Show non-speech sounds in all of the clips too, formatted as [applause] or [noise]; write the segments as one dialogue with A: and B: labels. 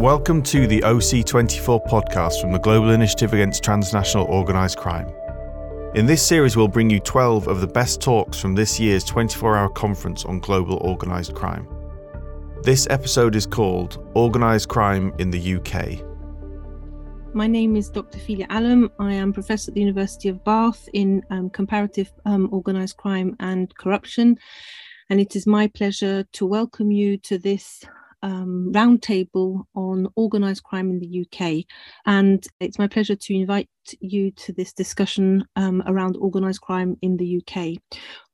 A: Welcome to the OC24 podcast from the Global Initiative Against Transnational Organised Crime. In this series, we'll bring you 12 of the best talks from this year's 24 hour conference on global organised crime. This episode is called Organised Crime in the UK.
B: My name is Dr. Felia Allum. I am professor at the University of Bath in um, comparative um, organised crime and corruption. And it is my pleasure to welcome you to this um, roundtable on organised crime in the UK. And it's my pleasure to invite you to this discussion um, around organised crime in the UK.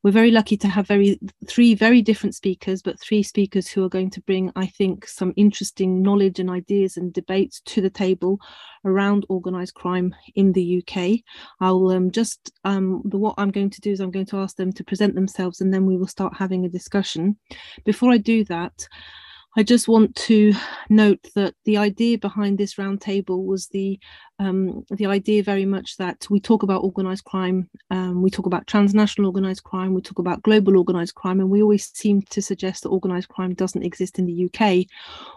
B: We're very lucky to have very three very different speakers, but three speakers who are going to bring, I think, some interesting knowledge and ideas and debates to the table around organised crime in the UK. I'll um, just um, the, what I'm going to do is I'm going to ask them to present themselves, and then we will start having a discussion. Before I do that. I just want to note that the idea behind this roundtable was the um, the idea very much that we talk about organized crime, um, we talk about transnational organized crime, we talk about global organized crime, and we always seem to suggest that organized crime doesn't exist in the UK,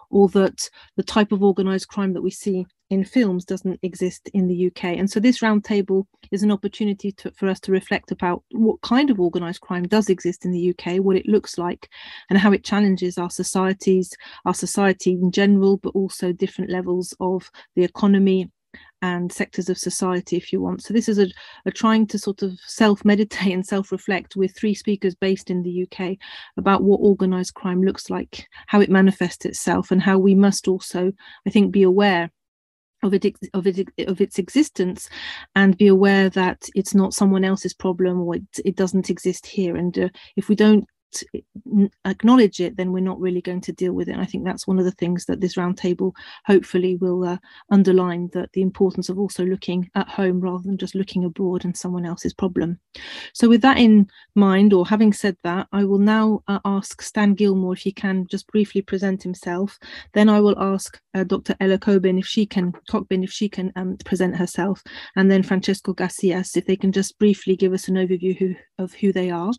B: or that the type of organized crime that we see in films doesn't exist in the UK. And so this roundtable is an opportunity to, for us to reflect about what kind of organised crime does exist in the UK, what it looks like, and how it challenges our societies, our society in general, but also different levels of the economy and sectors of society, if you want. So this is a, a trying to sort of self-meditate [laughs] and self-reflect with three speakers based in the UK about what organised crime looks like, how it manifests itself, and how we must also, I think, be aware of it of it of its existence and be aware that it's not someone else's problem or it, it doesn't exist here and uh, if we don't acknowledge it, then we're not really going to deal with it. And I think that's one of the things that this roundtable hopefully will uh, underline that the importance of also looking at home rather than just looking abroad and someone else's problem. So, with that in mind, or having said that, I will now uh, ask Stan Gilmour if he can just briefly present himself. Then I will ask uh, Dr. Ella Cockbain if she can Cockbain if she can um, present herself, and then Francesco Garcias if they can just briefly give us an overview who, of who they are.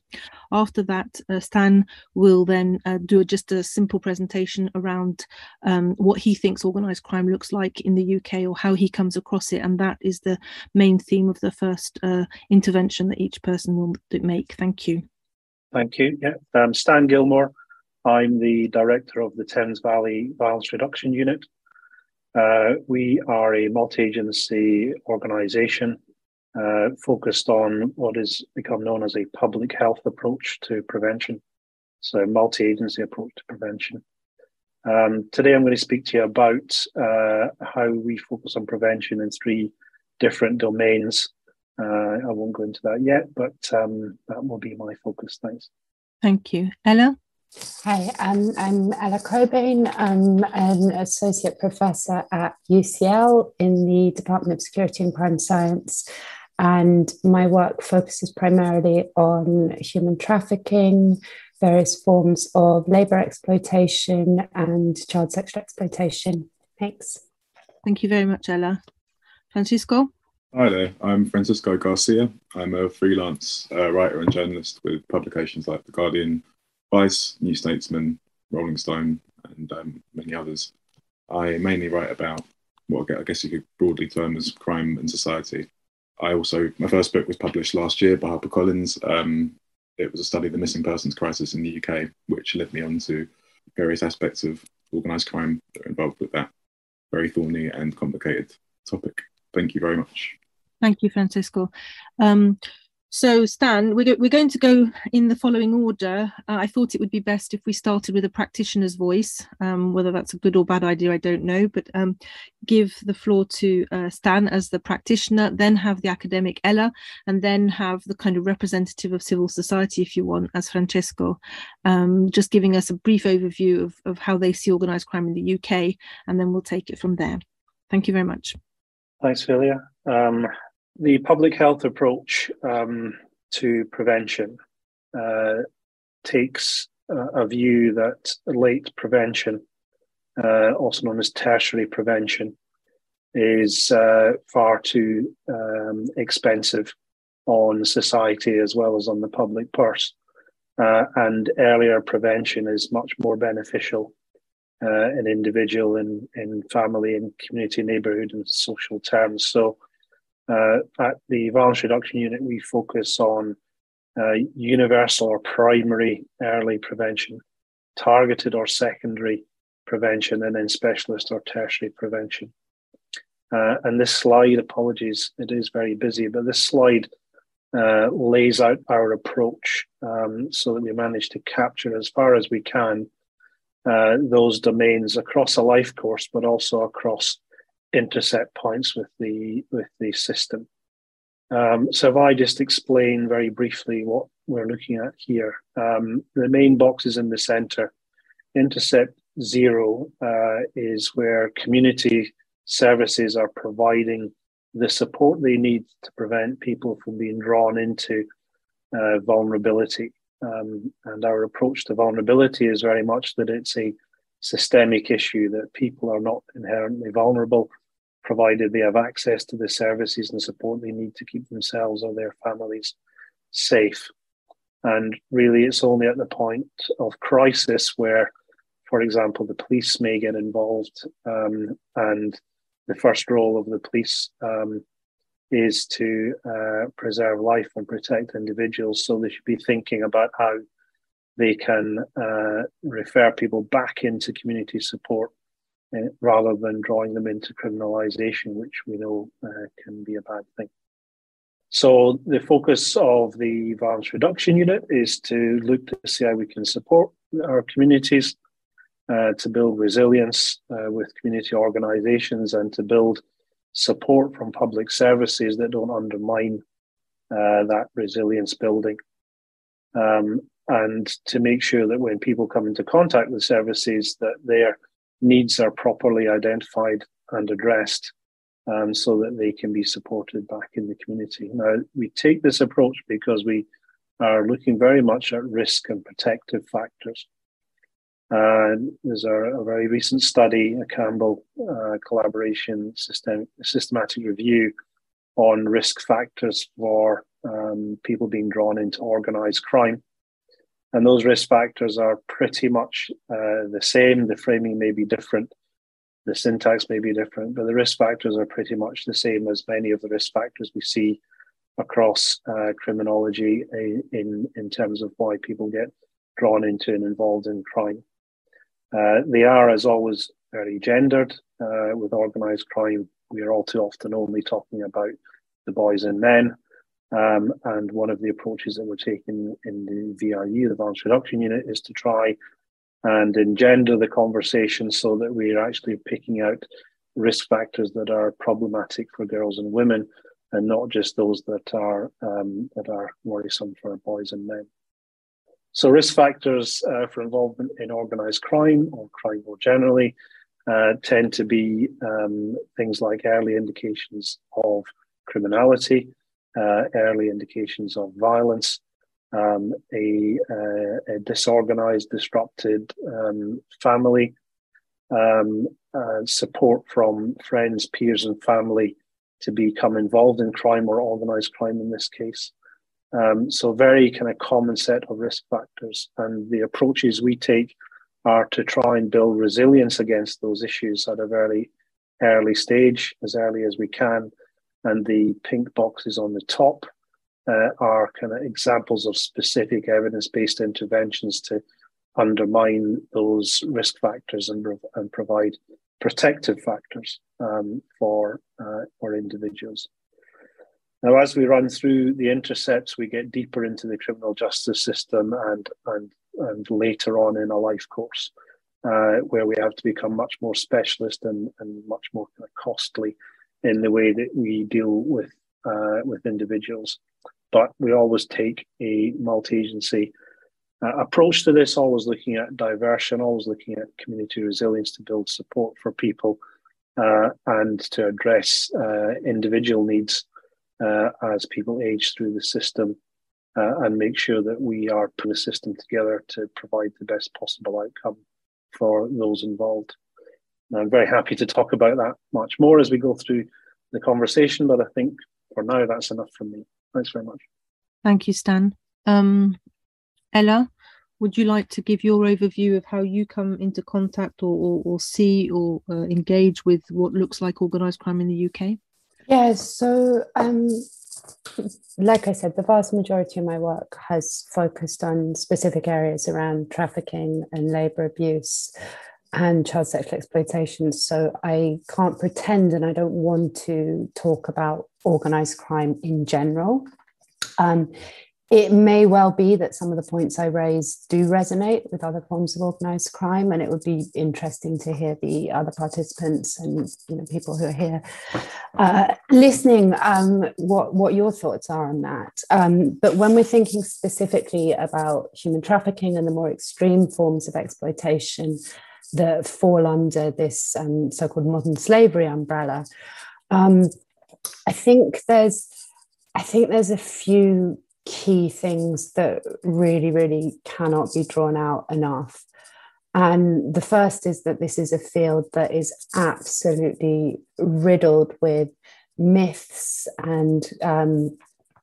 B: After that, uh, Stan will then uh, do just a simple presentation around um, what he thinks organised crime looks like in the UK or how he comes across it. And that is the main theme of the first uh, intervention that each person will make. Thank you.
C: Thank you. Yeah, um, Stan Gilmour. I'm the director of the Thames Valley Violence Reduction Unit. Uh, we are a multi agency organisation uh, focused on what has become known as a public health approach to prevention, so multi-agency approach to prevention. Um, today, I'm going to speak to you about uh, how we focus on prevention in three different domains. Uh, I won't go into that yet, but um, that will be my focus. Thanks.
B: Thank you, Ella.
D: Hi, um, I'm Ella Cockbain. I'm an associate professor at UCL in the Department of Security and Crime Science. And my work focuses primarily on human trafficking, various forms of labor exploitation, and child sexual exploitation. Thanks.
B: Thank you very much, Ella. Francisco?
E: Hi there, I'm Francisco Garcia. I'm a freelance uh, writer and journalist with publications like The Guardian, Vice, New Statesman, Rolling Stone, and um, many others. I mainly write about what I guess you could broadly term as crime and society. I also, my first book was published last year by HarperCollins. Um, it was a study of the missing persons crisis in the UK, which led me on to various aspects of organised crime that are involved with that very thorny and complicated topic. Thank you very much.
B: Thank you, Francisco. Um, so, Stan, we're, we're going to go in the following order. Uh, I thought it would be best if we started with a practitioner's voice. Um, whether that's a good or bad idea, I don't know, but um, give the floor to uh, Stan as the practitioner, then have the academic Ella, and then have the kind of representative of civil society, if you want, as Francesco, um, just giving us a brief overview of, of how they see organised crime in the UK, and then we'll take it from there. Thank you very much.
C: Thanks, Felia. Um, the public health approach um, to prevention uh, takes a view that late prevention, uh, also known as tertiary prevention, is uh, far too um, expensive on society as well as on the public purse. Uh, and earlier prevention is much more beneficial uh, in individual and in family in community, neighbourhood, and social terms. So, uh, at the violence reduction unit, we focus on uh, universal or primary early prevention, targeted or secondary prevention, and then specialist or tertiary prevention. Uh, and this slide, apologies, it is very busy, but this slide uh, lays out our approach um, so that we manage to capture as far as we can uh, those domains across a life course, but also across intercept points with the with the system. Um, so if I just explain very briefly what we're looking at here, um, the main box is in the center, intercept zero uh, is where community services are providing the support they need to prevent people from being drawn into uh, vulnerability. Um, and our approach to vulnerability is very much that it's a systemic issue that people are not inherently vulnerable, provided they have access to the services and support they need to keep themselves or their families safe. And really, it's only at the point of crisis where, for example, the police may get involved um, and the first role of the police um, is to uh, preserve life and protect individuals. So they should be thinking about how they can uh, refer people back into community support uh, rather than drawing them into criminalisation, which we know uh, can be a bad thing. So the focus of the violence reduction unit is to look to see how we can support our communities uh, to build resilience uh, with community organizations and to build support from public services that don't undermine uh, that resilience building. Um, and to make sure that when people come into contact with services that their needs are properly identified and addressed um, so that they can be supported back in the community. Now, we take this approach because we are looking very much at risk and protective factors. Uh, there's a, a, very recent study, a Campbell uh, collaboration system, systematic review on risk factors for um, people being drawn into organized crime. And those risk factors are pretty much uh, the same. The framing may be different, the syntax may be different, but the risk factors are pretty much the same as many of the risk factors we see across uh, criminology in, in terms of why people get drawn into and involved in crime. Uh, they are, as always, very gendered. Uh, with organised crime, we are all too often only talking about the boys and men. Um, and one of the approaches that we're taking in the VRU, the Violence Reduction Unit, is to try and engender the conversation so that we're actually picking out risk factors that are problematic for girls and women, and not just those that are um, that are worrisome for boys and men. So, risk factors uh, for involvement in organized crime or crime more generally uh, tend to be um, things like early indications of criminality, uh, early indications of violence, um, a, uh, a, disorganized, disrupted um, family, um, support from friends, peers, and family to become involved in crime or organized crime in this case. Um, so very kind of common set of risk factors, and the approaches we take are to try and build resilience against those issues at a very early stage, as early as we can. And the pink boxes on the top uh, are kind of examples of specific evidence-based interventions to undermine those risk factors and, and provide protective factors um, for uh, for individuals. Now, as we run through the intercepts, we get deeper into the criminal justice system and and and later on in a life course, uh, where we have to become much more specialist and, and much more costly in the way that we deal with uh, with individuals. But we always take a multi-agency uh, approach to this, always looking at diversion, always looking at community resilience to build support for people uh, and to address uh, individual needs uh, as people age through the system uh, and make sure that we are putting the system together to provide the best possible outcome for those involved. And I'm very happy to talk about that much more as we go through the conversation, but I think for now that's enough from me. Thanks very much.
B: Thank you, Stan. Um, Ella, would you like to give your overview of how you come into contact or, or, or see or uh, engage with what looks like organised crime in the UK?
D: Yeah, so um, like I said, the vast majority of my work has focused on specific areas around trafficking and labour abuse and child sexual exploitation. So I can't pretend and I don't want to talk about organised crime in general. Um, it may well be that some of the points I raised do resonate with other forms of organized crime, and it would be interesting to hear the other participants and you know people who are here uh, listening um, what what your thoughts are on that. Um, but when we're thinking specifically about human trafficking and the more extreme forms of exploitation that fall under this um, so-called modern slavery umbrella, um, I think there's I think there's a few key things that really, really cannot be drawn out enough. And the first is that this is a field that is absolutely riddled with myths and, um,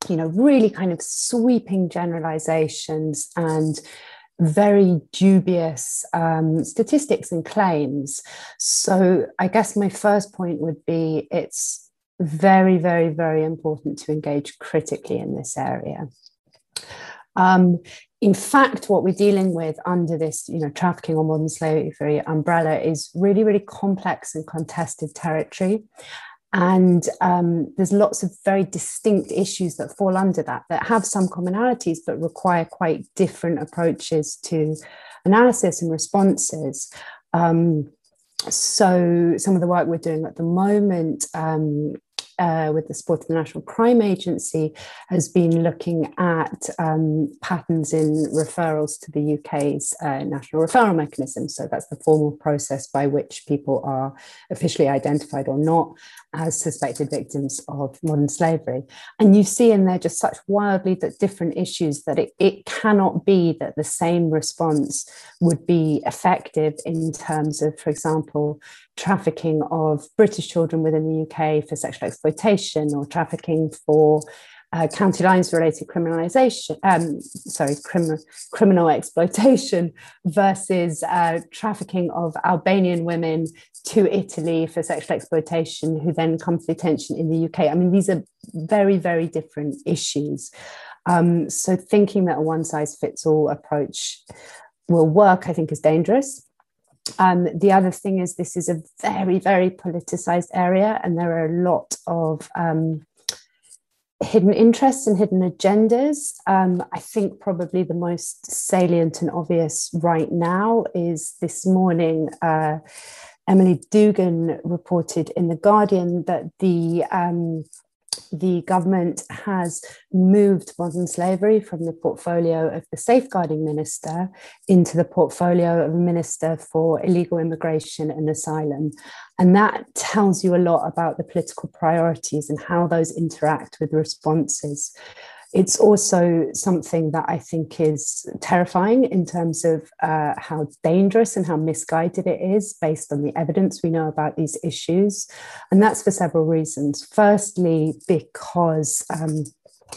D: you know, really kind of sweeping generalizations and very dubious um, statistics and claims. So, I guess my first point would be it's very, very, very important to engage critically in this area. Um, in fact, what we're dealing with under this, you know, trafficking or modern slavery umbrella is really, really complex and contested territory. And um, there's lots of very distinct issues that fall under that, that have some commonalities, but require quite different approaches to analysis and responses. Um, so, some of the work we're doing at the moment um, uh, with the support of the National Crime Agency, has been looking at um, patterns in referrals to the UK's uh, national referral mechanism. So that's the formal process by which people are officially identified or not as suspected victims of modern slavery. And you see in there just such wildly that different issues that it, it cannot be that the same response would be effective in terms of, for example, trafficking of British children within the UK for sexual exploitation or trafficking for uh, county lines related criminalisation, um, sorry, crim- criminal exploitation versus uh, trafficking of Albanian women to Italy for sexual exploitation, who then come to detention in the UK. I mean, these are very, very different issues. Um, so thinking that a one size fits all approach will work, I think, is dangerous. Um, the other thing is this is a very, very politicized area, and there are a lot of um, hidden interests and hidden agendas. Um, I think probably the most salient and obvious right now is this morning. Uh, Emily Dugan reported in The Guardian that the um, the government has moved modern slavery from the portfolio of the safeguarding minister into the portfolio of a minister for illegal immigration and asylum. And that tells you a lot about the political priorities and how those interact with responses it's also something that I think is terrifying in terms of uh, how dangerous and how misguided it is based on the evidence we know about these issues. And that's for several reasons. Firstly, because um,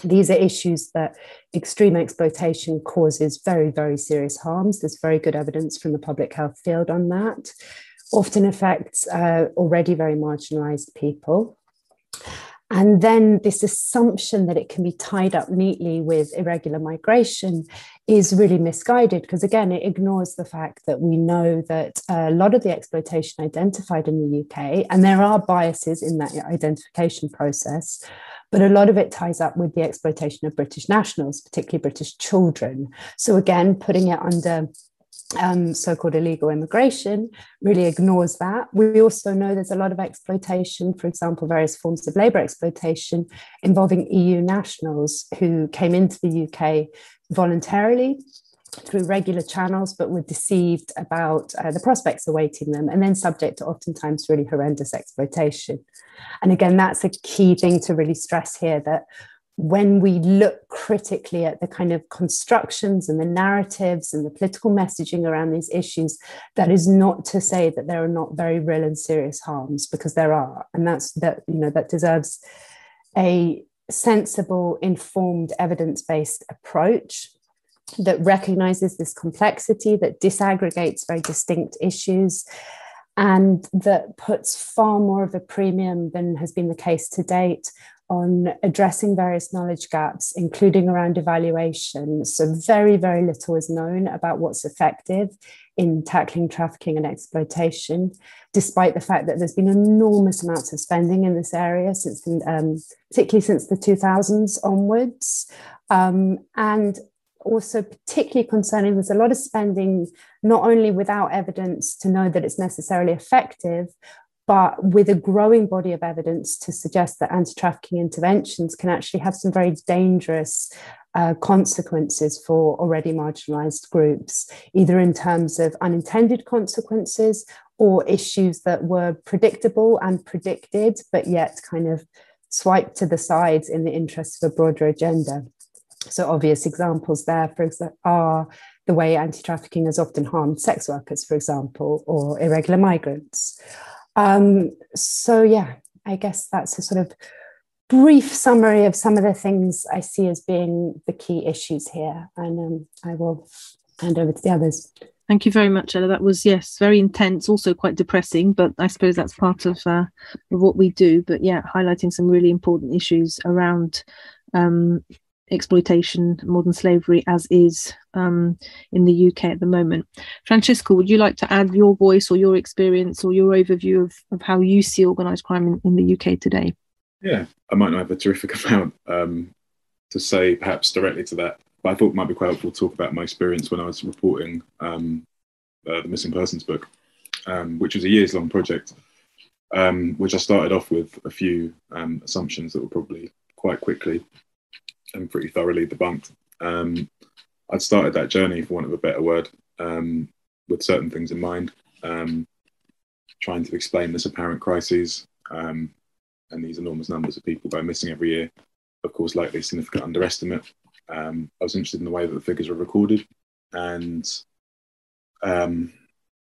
D: these are issues that extreme exploitation causes very, very serious harms. There's very good evidence from the public health field on that. Often affects uh, already very marginalized people. And then this assumption that it can be tied up neatly with irregular migration is really misguided because, again, it ignores the fact that we know that a lot of the exploitation identified in the UK, and there are biases in that identification process, but a lot of it ties up with the exploitation of British nationals, particularly British children. So, again, putting it under um, so-called illegal immigration really ignores that. We also know there's a lot of exploitation, for example, various forms of labour exploitation involving EU nationals who came into the UK voluntarily through regular channels, but were deceived about uh, the prospects awaiting them, and then subject to oftentimes really horrendous exploitation. And again, that's a key thing to really stress here that when we look critically at the kind of constructions and the narratives and the political messaging around these issues, that is not to say that there are not very real and serious harms, because there are, and that's that you know that deserves a sensible, informed, evidence-based approach. that recognizes this complexity, that disaggregates very distinct issues, and that puts far more of a premium than has been the case to date on addressing various knowledge gaps, including around evaluation. So, very, very little is known about what's effective in tackling trafficking and exploitation, despite the fact that there's been enormous amounts of spending in this area since, um, particularly since the 2000s onwards. Um, and also particularly concerning there's a lot of spending not only without evidence to know that it's necessarily effective but with a growing body of evidence to suggest that anti-trafficking interventions can actually have some very dangerous uh, consequences for already marginalized groups, either in terms of unintended consequences or issues that were predictable and predicted, but yet kind of swiped to the sides in the interest of a broader agenda. So, obvious examples there, for example, are the way anti trafficking has often harmed sex workers, for example, or irregular migrants. Um, so, yeah, I guess that's a sort of brief summary of some of the things I see as being the key issues here. And um, I will hand over to the others.
B: Thank you very much, Ella. That was yes, very intense, also quite depressing, but I suppose that's part of, uh, of what we do. But yeah, highlighting some really important issues around um, exploitation, modern slavery as is um, in the UK at the moment. Francesca, would you like to add your voice or your experience or your overview of, of how you see organised crime in, in the UK today?
E: Yeah, I might not have a terrific [laughs] amount um, to say perhaps directly to that, but I thought it might be quite helpful to talk about my experience when I was reporting um, uh, the missing persons book, um, which was a years long project, um, which I started off with a few um, assumptions that were probably quite quickly and pretty thoroughly debunked. Um, I'd started that journey, for want of a better word, um, with certain things in mind, um, trying to explain this apparent crises um, and these enormous numbers of people go missing every year. Of course, likely a significant underestimate. Um, I was interested in the way that the figures were recorded and um,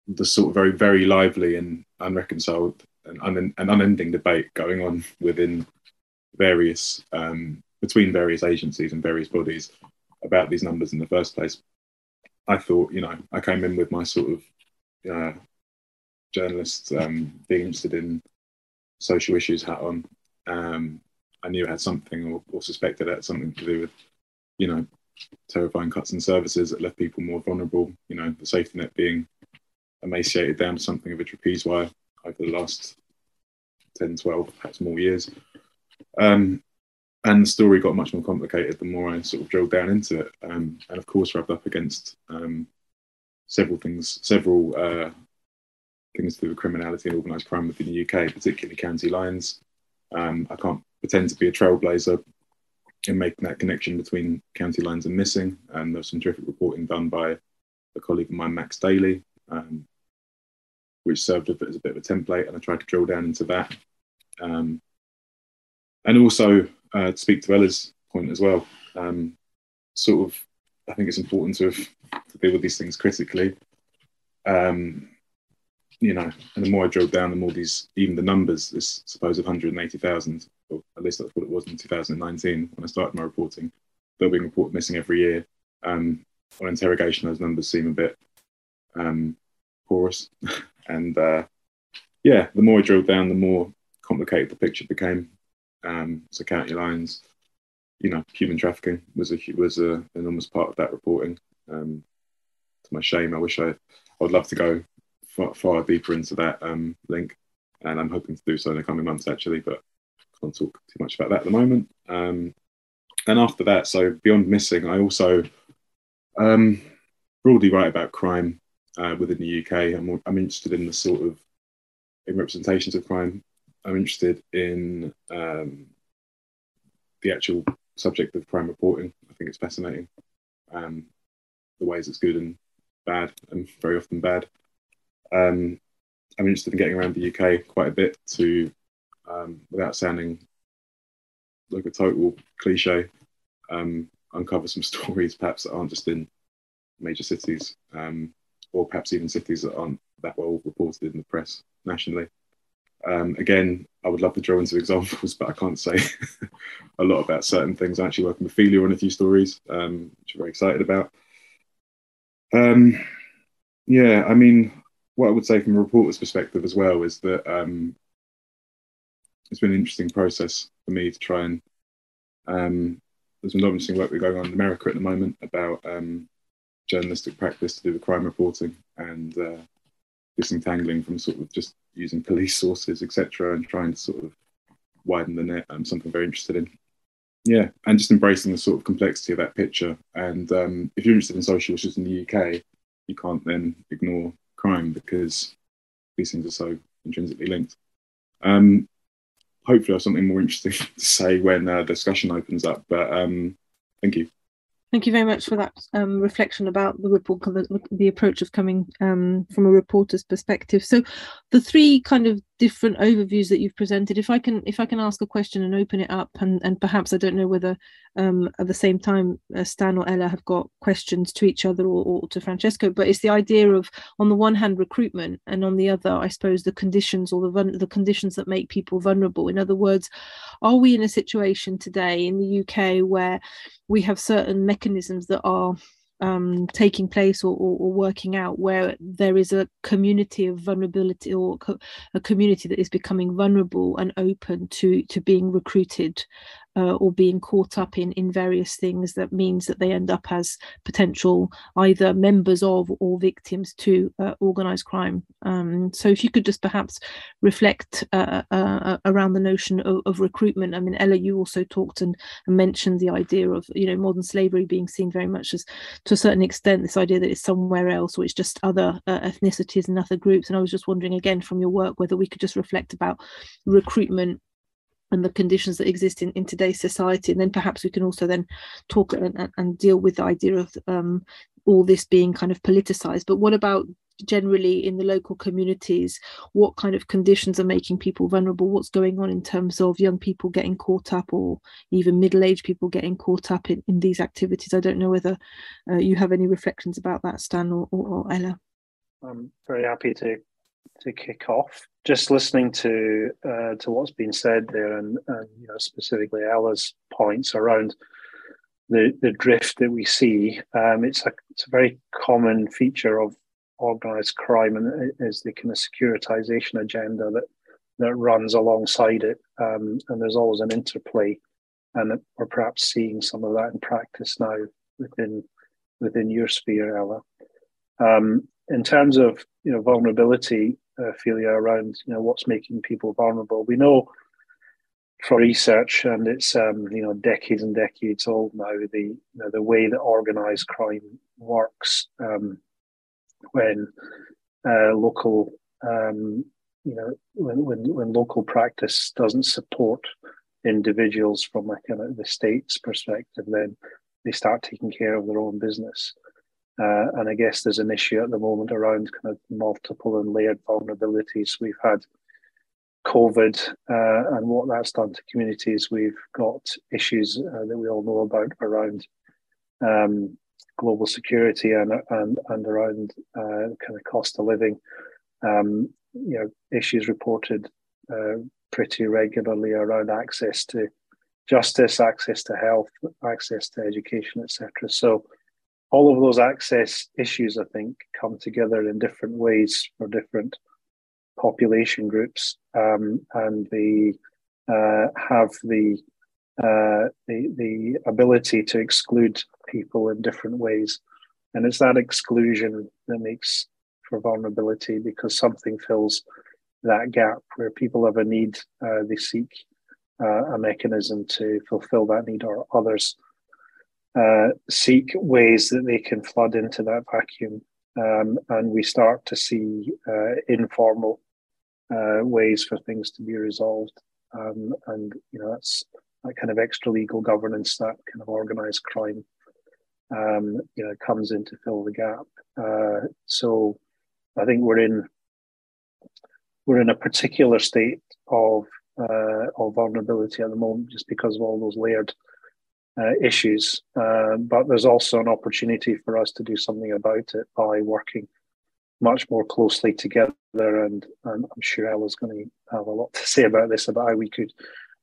E: the sort of very, very lively and unreconciled and, un- and unending debate going on within various um, between various agencies and various bodies about these numbers in the first place. I thought, you know, I came in with my sort of uh, journalist um, being interested in social issues hat on. Um, I knew it had something or, or suspected it had something to do with, you know, terrifying cuts in services that left people more vulnerable, you know, the safety net being emaciated down to something of a trapeze wire over the last 10, 12, perhaps more years. Um, and the story got much more complicated the more I sort of drilled down into it, um, and of course rubbed up against um, several things, several uh, things to do with criminality and organised crime within the UK, particularly county lines. Um, I can't pretend to be a trailblazer in making that connection between county lines and missing, and there's some terrific reporting done by a colleague of mine, Max Daly, um, which served as a bit of a template, and I tried to drill down into that. Um, and also uh, to speak to Ella's point as well, um, sort of, I think it's important to, have, to deal with these things critically. Um, you know, and the more I drilled down, the more these, even the numbers, this supposed 180,000, or at least that's what it was in 2019 when I started my reporting, they're being reported missing every year. Um, on interrogation, those numbers seem a bit um, porous. [laughs] and uh, yeah, the more I drilled down, the more complicated the picture became um, so county lines, you know, human trafficking was a was a enormous part of that reporting. Um, to my shame, I wish I I would love to go far, far deeper into that um, link, and I'm hoping to do so in the coming months actually, but can't talk too much about that at the moment. Um, and after that, so beyond missing, I also um, broadly write about crime uh, within the UK. I'm, I'm interested in the sort of in representations of crime I'm interested in um, the actual subject of crime reporting. I think it's fascinating. Um, the ways it's good and bad, and very often bad. Um, I'm interested in getting around the UK quite a bit to, um, without sounding like a total cliche, um, uncover some [laughs] stories perhaps that aren't just in major cities, um, or perhaps even cities that aren't that well reported in the press nationally. Um, again, I would love to draw into examples, but I can't say [laughs] a lot about certain things. I'm actually working with Felia on a few stories, um, which I'm very excited about. Um, yeah, I mean, what I would say from a reporter's perspective as well is that um, it's been an interesting process for me to try and. Um, there's been a lot of interesting work we're going on in America at the moment about um, journalistic practice to do with crime reporting and uh, disentangling from sort of just using police sources, etc., and trying to sort of widen the net. I'm something very interested in. Yeah, and just embracing the sort of complexity of that picture. And um, if you're interested in social issues in the UK, you can't then ignore crime because these things are so intrinsically linked. Um, hopefully, I have something more interesting [laughs] to say when uh, discussion opens up. But um, thank you.
B: Thank you very much for that um, reflection about the report, the, the approach of coming um, from a reporter's perspective. So, the three kind of different overviews that you've presented. If I can, if I can ask a question and open it up, and and perhaps I don't know whether um, at the same time uh, Stan or Ella have got questions to each other or, or to Francesco, but it's the idea of on the one hand recruitment, and on the other, I suppose the conditions or the the conditions that make people vulnerable. In other words, are we in a situation today in the UK where we have certain mechanisms that are um, taking place or, or, or, working out where there is a community of vulnerability or co- a community that is becoming vulnerable and open to to being recruited uh, or being caught up in in various things that means that they end up as potential either members of or victims to uh, organized crime. Um, so if you could just perhaps reflect uh, uh, uh, around the notion of, of, recruitment. I mean ella you also talked and, and, mentioned the idea of you know modern slavery being seen very much as to a certain extent this idea that it's somewhere else or it's just other uh, ethnicities and other groups. And i was just wondering again from your work whether we could just reflect about recruitment and the conditions that exist in, in today's society and then perhaps we can also then talk and, and deal with the idea of um, all this being kind of politicized. But what about generally in the local communities what kind of conditions are making people vulnerable? What's going on in terms of young people getting caught up or even middle-aged people getting caught up in, in these activities? I don't know whether uh, you have any reflections about that stan or, or, or ella.
C: I'm very happy to to kick off. Just listening to uh, to what's been said there, and, and you know specifically Ella's points around the the drift that we see. Um, it's a it's a very common feature of organized crime, and is the kind of securitization agenda that that runs alongside it. Um, and there's always an interplay, and we're perhaps seeing some of that in practice now within within your sphere, Ella. Um, in terms of you know vulnerability, uh, around you know what's making people vulnerable. We know from research, and it's um, you know decades and decades old now. The you know, the way that organized crime works um, when uh, local um, you know when, when when local practice doesn't support individuals from a kind of the state's perspective, then they start taking care of their own business. Uh, and I guess there's an issue at the moment around kind of multiple and layered vulnerabilities. We've had COVID uh, and what that's done to communities. We've got issues uh, that we all know about around um, global security and and, and around uh, kind of cost of living. Um, you know, issues reported uh, pretty regularly around access to justice, access to health, access to education, etc. So all of those access issues, I think, come together in different ways for different population groups, um, and they uh, have the, uh, the the ability to exclude people in different ways, and it's that exclusion that makes for vulnerability because something fills that gap where people have a need, uh, they seek uh, a mechanism to fulfill that need, or others uh, seek ways that they can flood into that vacuum. Um, and we start to see uh, informal uh, ways for things to be resolved. Um, and, you know, that's that kind of extra legal governance, that kind of organized crime, um, you know, comes in to fill the gap. Uh, so I think we're in we're in a particular state of uh, of vulnerability at the moment, just because of all those layered uh, issues. Uh, but there's also an opportunity for us to do something about it by working much more closely together. And, and I'm sure Ella's going to have a lot to [laughs] say about this, about how we could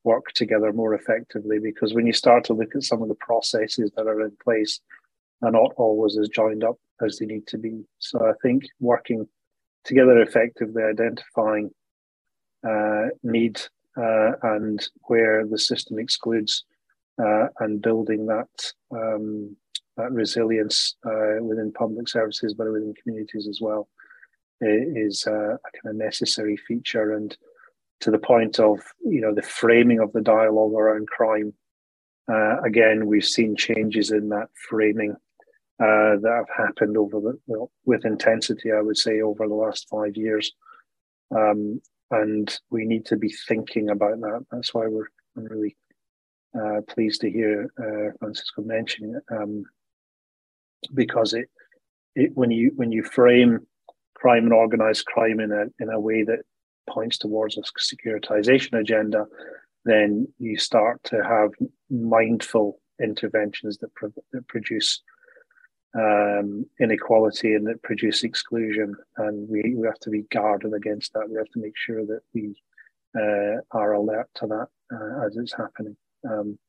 C: work together more effectively. Because when you start to look at some of the processes that are in place, they're not always as joined up as they need to be. So I think working together effectively, identifying uh, need uh, and where the system excludes, uh, and building that um, that resilience uh, within public services, but within communities as well, is a kind of necessary feature. And to the point of you know the framing of the dialogue around crime. Uh, again, we've seen changes in that framing uh, that have happened over the well, with intensity. I would say over the last five years, um, and we need to be thinking about that. That's why we're I'm really uh, pleased to hear uh, Francisco mentioning it, um, because it, it when you when you frame crime and organized crime in a in a way that points towards a securitization agenda, then you start to have mindful interventions that, pro- that produce um, inequality and that produce exclusion. And we, we have to be guarded against that. We have to make sure that we uh, are alert to that uh, as it's happening. Um,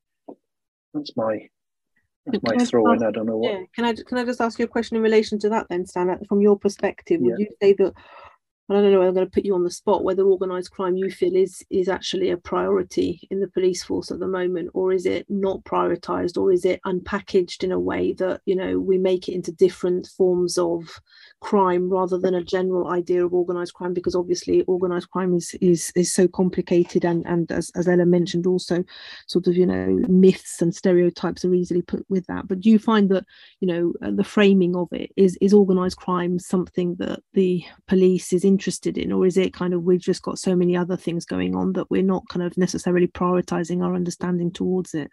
C: that's my that's my throw in. I don't know what. Yeah.
B: Can I can I just ask you a question in relation to that then, Stan? From your perspective, would yeah. you say that I don't know, I'm going to put you on the spot, whether organised crime you feel is is actually a priority in the police force at the moment, or is it not prioritised, or is it unpackaged in a way that, you know, we make it into different forms of crime rather than a general idea of organised crime, because obviously organised crime is is is so complicated and and as, as Ella mentioned also sort of, you know, myths and stereotypes are easily put with that. But do you find that, you know, uh, the framing of it is is organised crime something that the police is in interested in or is it kind of we've just got so many other things going on that we're not kind of necessarily prioritizing our understanding towards it?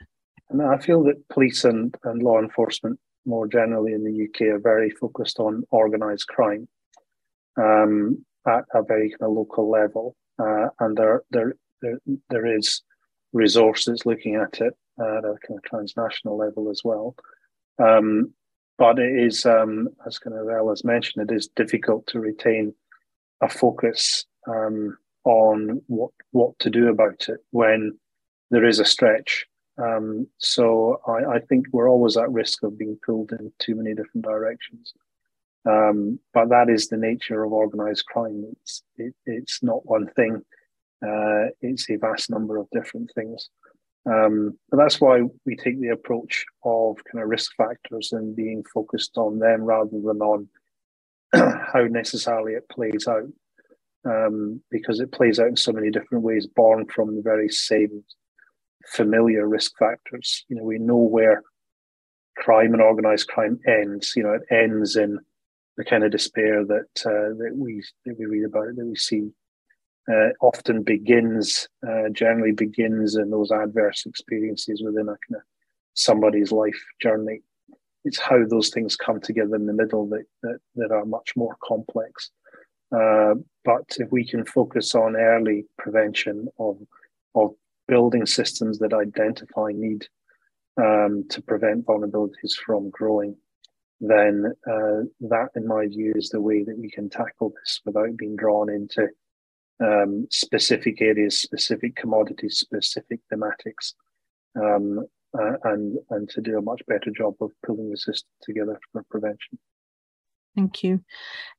C: I feel that police and, and law enforcement more generally in the uk are very focused on organized crime um, at a very kind of local level. Uh, and there, there there there is resources looking at it at a kind of transnational level as well. Um, but it is, um, as kind of Ella's mentioned, it is difficult to retain a focus um, on what what to do about it when there is a stretch. Um, so I, I, think we're always at risk of being pulled in too many different directions. Um, but that is the nature of organized crime. It's it, it's not one thing. Uh, it's a vast number of different things. Um, but that's why we take the approach of kind of risk factors and being focused on them rather than on [clears throat] how necessarily it plays out, um, because it plays out in so many different ways, born from the very same familiar risk factors. You know, we know where crime and organized crime ends. You know, it ends in the kind of despair that uh, that we that we read about, that we see. Uh, often begins, uh, generally begins in those adverse experiences within a kind of somebody's life journey it's how those things come together in the middle that that, that are much more complex. Uh, but if we can focus on early prevention of of building systems that identify need um, to prevent vulnerabilities from growing, then uh, that, in my view, is the way that we can tackle this without being drawn into um, specific areas, specific commodities, specific thematics. Um, uh, and and to do a much better job of pulling the system together for prevention.
B: Thank you.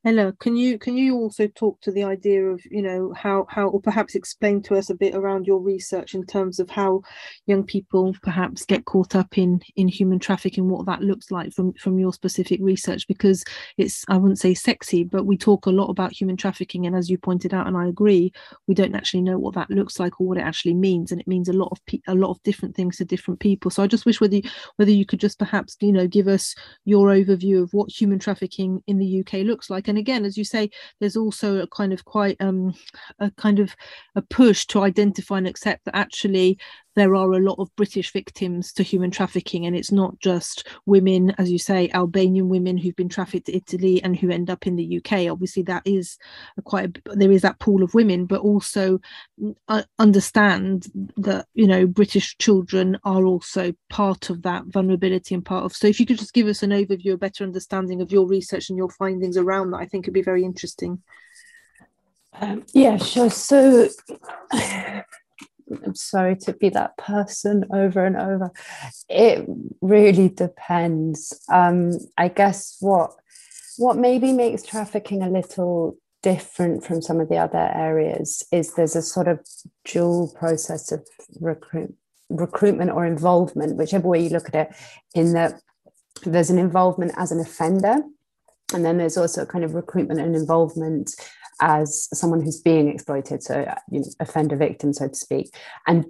B: Ella, can you can you also talk to the idea of, you know, how how or perhaps explain to us a bit around your research in terms of how young people perhaps get caught up in in human trafficking, what that looks like from from your specific research because it's I wouldn't say sexy, but we talk a lot about human trafficking and as you pointed out and I agree, we don't actually know what that looks like or what it actually means and it means a lot of pe- a lot of different things to different people. So I just wish whether you, whether you could just perhaps, you know, give us your overview of what human trafficking in the UK looks like. And again, as you say, there's also a kind of quite um, a kind of a push to identify and accept that actually there are a lot of British victims to human trafficking, and it's not just women, as you say, Albanian women who've been trafficked to Italy and who end up in the UK. Obviously, that is quite a, there is that pool of women, but also uh, understand that you know British children are also part of that vulnerability and part of. So, if you could just give us an overview, a better understanding of your research and your findings around that, I think it'd be very interesting.
D: Um, yeah, sure. So I'm sorry to be that person over and over. It really depends. Um, I guess what what maybe makes trafficking a little different from some of the other areas is there's a sort of dual process of recruit, recruitment or involvement, whichever way you look at it, in that there's an involvement as an offender, and then there's also a kind of recruitment and involvement as someone who's being exploited, so uh, you know, offender victim, so to speak. And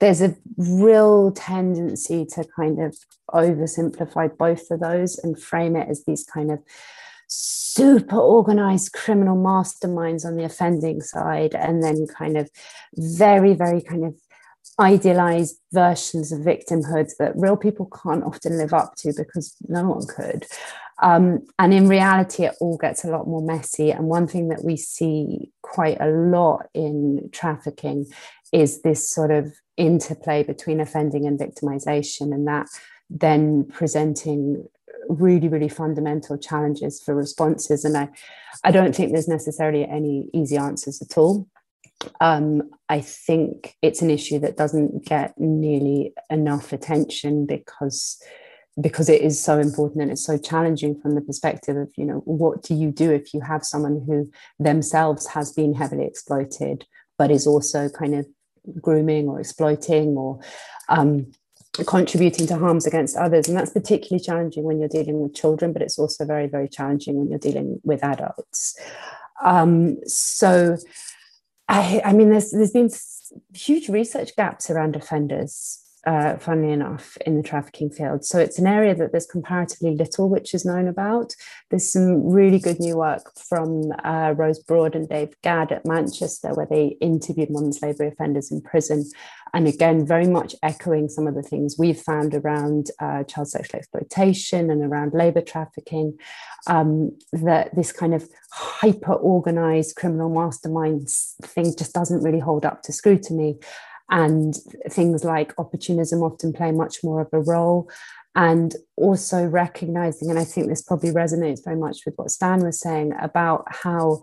D: there's a real tendency to kind of oversimplify both of those and frame it as these kind of super organized criminal masterminds on the offending side and then kind of very very kind of idealized versions of victimhood that real people can't often live up to because no one could um, and in reality it all gets a lot more messy. And one thing that we see quite a lot in trafficking is this sort of interplay between offending and victimization and that then presenting really really fundamental challenges for responses. And i i don't think there's necessarily any easy answers at all. Um, i think it's an issue that doesn't get nearly enough attention because because it is so important and it's so challenging from the perspective of you know what do you do if you have someone who themselves has been heavily exploited but is also kind of grooming or exploiting or um, contributing to harms against others. And that's particularly challenging when you're dealing with children, but it's also very, very challenging when you're dealing with adults. Um, so, I, I mean, there's, there's been huge research gaps around offenders uh, funnily enough, in the trafficking field. So it's an area that there's comparatively little which is known about. There's some really good new work from uh, Rose Broad and Dave Gadd at Manchester, where they interviewed modern slavery offenders in prison. And again, very much echoing some of the things we've found around uh, child sexual exploitation and around labour trafficking, um, that this kind of hyper organized criminal masterminds thing just doesn't really hold up to scrutiny and things like opportunism often play much more of a role. And also recognizing and i think this probably resonates very much with what stan was saying about how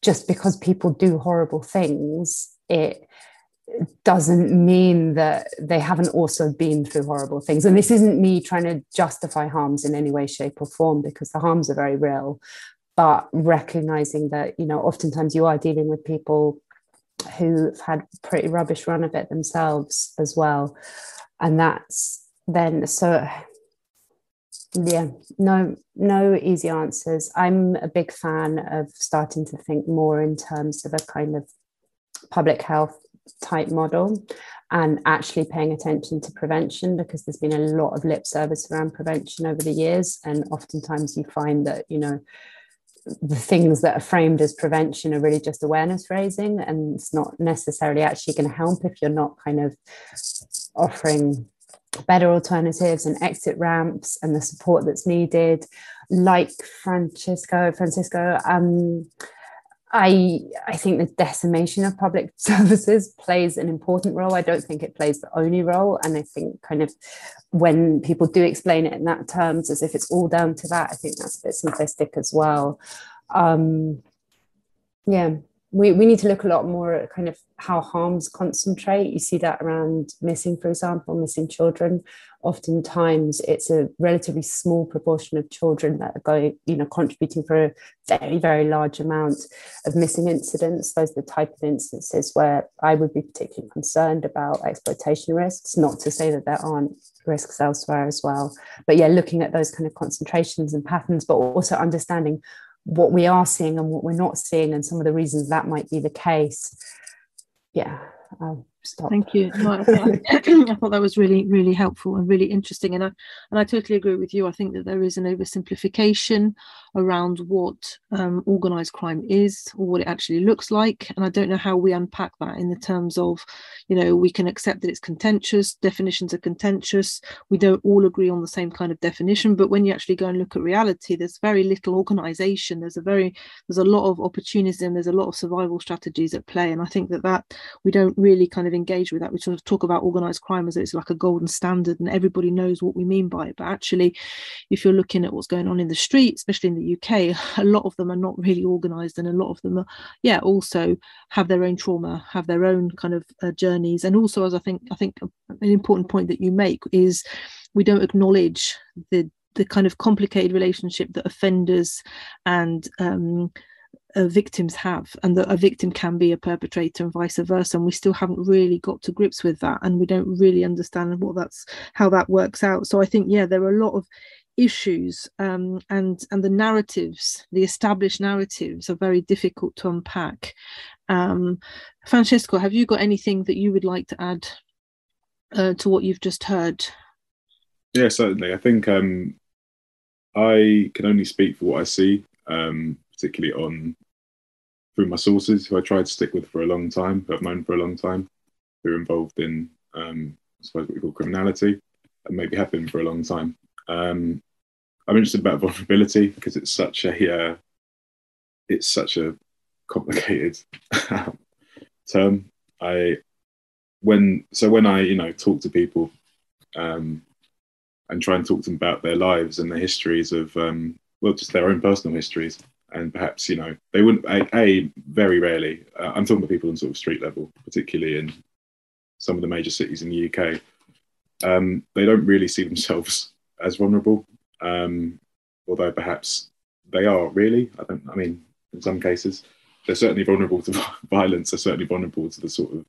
D: just because people do horrible things it doesn't mean that they haven't also been through horrible things. And this isn't me trying to justify harms in any way shape or form because the harms are very real. But recognizing that you know oftentimes you are dealing with people who've had pretty rubbish run of it themselves as well. And that's then so yeah no no easy answers. I'm a big fan of starting to think more in terms of a kind of public health type model and actually paying attention to prevention because there's been a lot of lip service around prevention over the years. And oftentimes you find that you know the things that are framed as prevention are really just awareness raising and it's not necessarily actually going to help if you're not kind of offering better alternatives and exit ramps and the support that's needed. Like francisco francisco um, I I think the decimation of public [laughs] services plays an important role. I don't think it plays the only role, and I think kind of when people do explain it in that terms, as if it's all down to that, I think that's a bit simplistic as well. Um, yeah, we, we need to look a lot more at kind of how harms concentrate. You see that around missing, for example, missing children. Oftentimes, it's a relatively small proportion of children that are going, you know, contributing for a very, very large amount of missing incidents. Those are the type of instances where I would be particularly concerned about exploitation risks. Not to say that there aren't risks elsewhere as well, but yeah, looking at those kind of concentrations and patterns, but also understanding what we are seeing and what we're not seeing and some of the reasons that might be the case. Yeah I'll stop.
B: Thank you. No, I, thought, [laughs] [clears throat] I thought that was really, really helpful and really interesting. And I and I totally agree with you. I think that there is an oversimplification around what um, organized crime is or what it actually looks like. And I don't know how we unpack that in the terms of, you know, we can accept that it's contentious, definitions are contentious. We don't all agree on the same kind of definition, but when you actually go and look at reality, there's very little organization. There's a very there's a lot of opportunism. There's a lot of survival strategies at play. And I think that that we don't really kind of engage with that. We sort of talk about organized crime as it's like a golden standard and everybody knows what we mean by it. But actually, if you're looking at what's going on in the street, especially in the UK, [laughs] a lot of them are not really organized and a lot of them are, yeah, also have their own trauma, have their own kind of uh, journeys. And also, as I think, I think an important point that you make is we don't acknowledge the the kind of complicated relationship that offenders and um, uh, victims have and that a victim can be a perpetrator and vice versa and we still haven't really got to grips with that and we don't really understand what that's how that works out. So i think yeah there are a lot of issues um, and and the narratives the established narratives are very difficult to unpack. Um, francesco have you got anything that you would like to add uh, to what you've just heard?
E: Yeah certainly. I think um, i can only speak for what i see. Um, particularly on through my sources who I tried to stick with for a long time, who I've known for a long time, who are involved in, um, I suppose, what we call criminality, and maybe have been for a long time. Um, I'm interested about vulnerability because it's such a uh, it's such a complicated [laughs] term. I when so when I you know talk to people um, and try and talk to them about their lives and their histories of um, well just their own personal histories and perhaps you know they wouldn't a, a very rarely uh, i'm talking about people on sort of street level particularly in some of the major cities in the uk um, they don't really see themselves [laughs] as vulnerable um, although perhaps they are really. I don't i mean in some cases they're certainly vulnerable to [laughs] violence they're certainly vulnerable to the sort of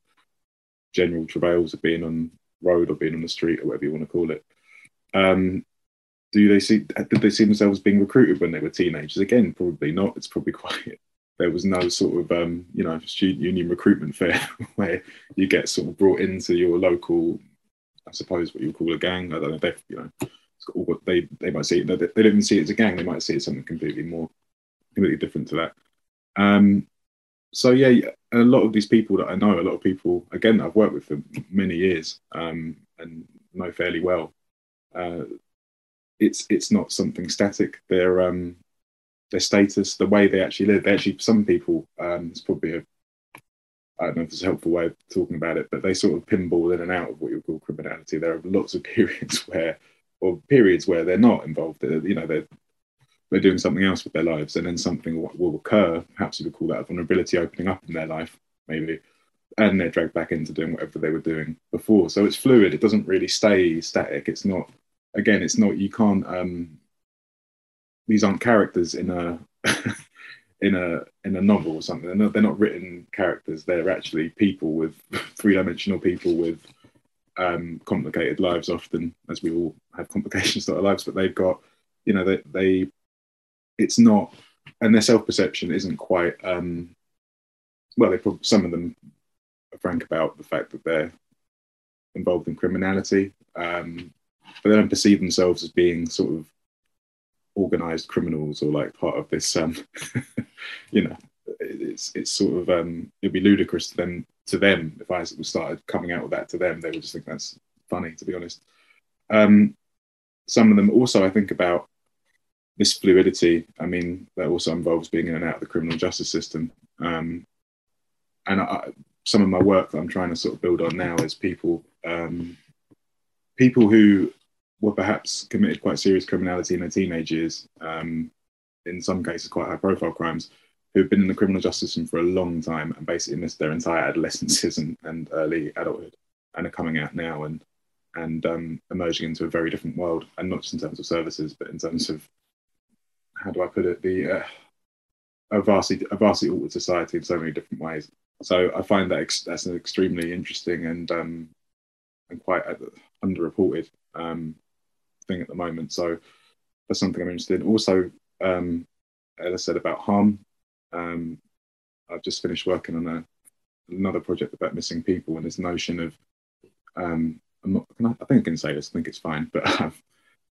E: general travails of being on road or being on the street or whatever you want to call it. Um, do they see did they see themselves being recruited when they were teenagers? Again probably not. It's probably [laughs] quite there was no sort of um, you know student union recruitment fair [laughs] where you get sort of brought into your local i suppose what you call a gang. I don't know they you know they they might see it they, they don't even see it as a gang they might see it as something completely more completely different to that. Um so yeah a lot of these people that i know a lot of people again i've worked with for many years um and know fairly well uh, it's it's not something static. Their um their status, the way they actually live. They actually some people um it's probably a I don't know if it's a helpful way of talking about it, but they sort of pinball in and out of what you call criminality. There are lots of [laughs] periods where, or periods where they're not involved. You know, they're they're doing something else with their lives, and then something will, will occur. Perhaps you would call that a vulnerability opening up in their life, maybe, and they're dragged back into doing whatever they were doing before. So it's fluid. It doesn't really stay static. It's not again, it's not you can't. Um, these aren't characters in a [laughs] in a in a novel or something. They're not, they're not written characters. They're actually people with [laughs] three dimensional people with um, complicated lives. Often, as we all have complications to our lives, but they've got you know they they it's not and their self perception isn't quite um, well. They probably, some of them are frank about the fact that they're involved in criminality. Um, but they don't perceive themselves as being sort of organized criminals or like part of this um [laughs] you know it's it's sort of um it'd be ludicrous to them to them if I started coming out with that to them. They would just think that's funny to be honest. Um some of them also I think about this fluidity. I mean that also involves being in and out of the criminal justice system. Um and I, some of my work that I'm trying to sort of build on now is people um people who were perhaps committed quite serious criminality in their teenage years, um, in some cases quite high profile crimes, who've been in the criminal justice system for a long time and basically missed their entire adolescences [laughs] and, and early adulthood and are coming out now and and um, emerging into a very different world and not just in terms of services but in terms of how do I put it the uh, a vastly a vastly altered society in so many different ways. So I find that ex- that's an extremely interesting and um, and quite uh, underreported um, thing at the moment. So that's something I'm interested in. Also, um, as I said about harm, um, I've just finished working on a, another project about missing people and this notion of um, I'm not, I, I, think I can say this, I think it's fine, but [laughs] I have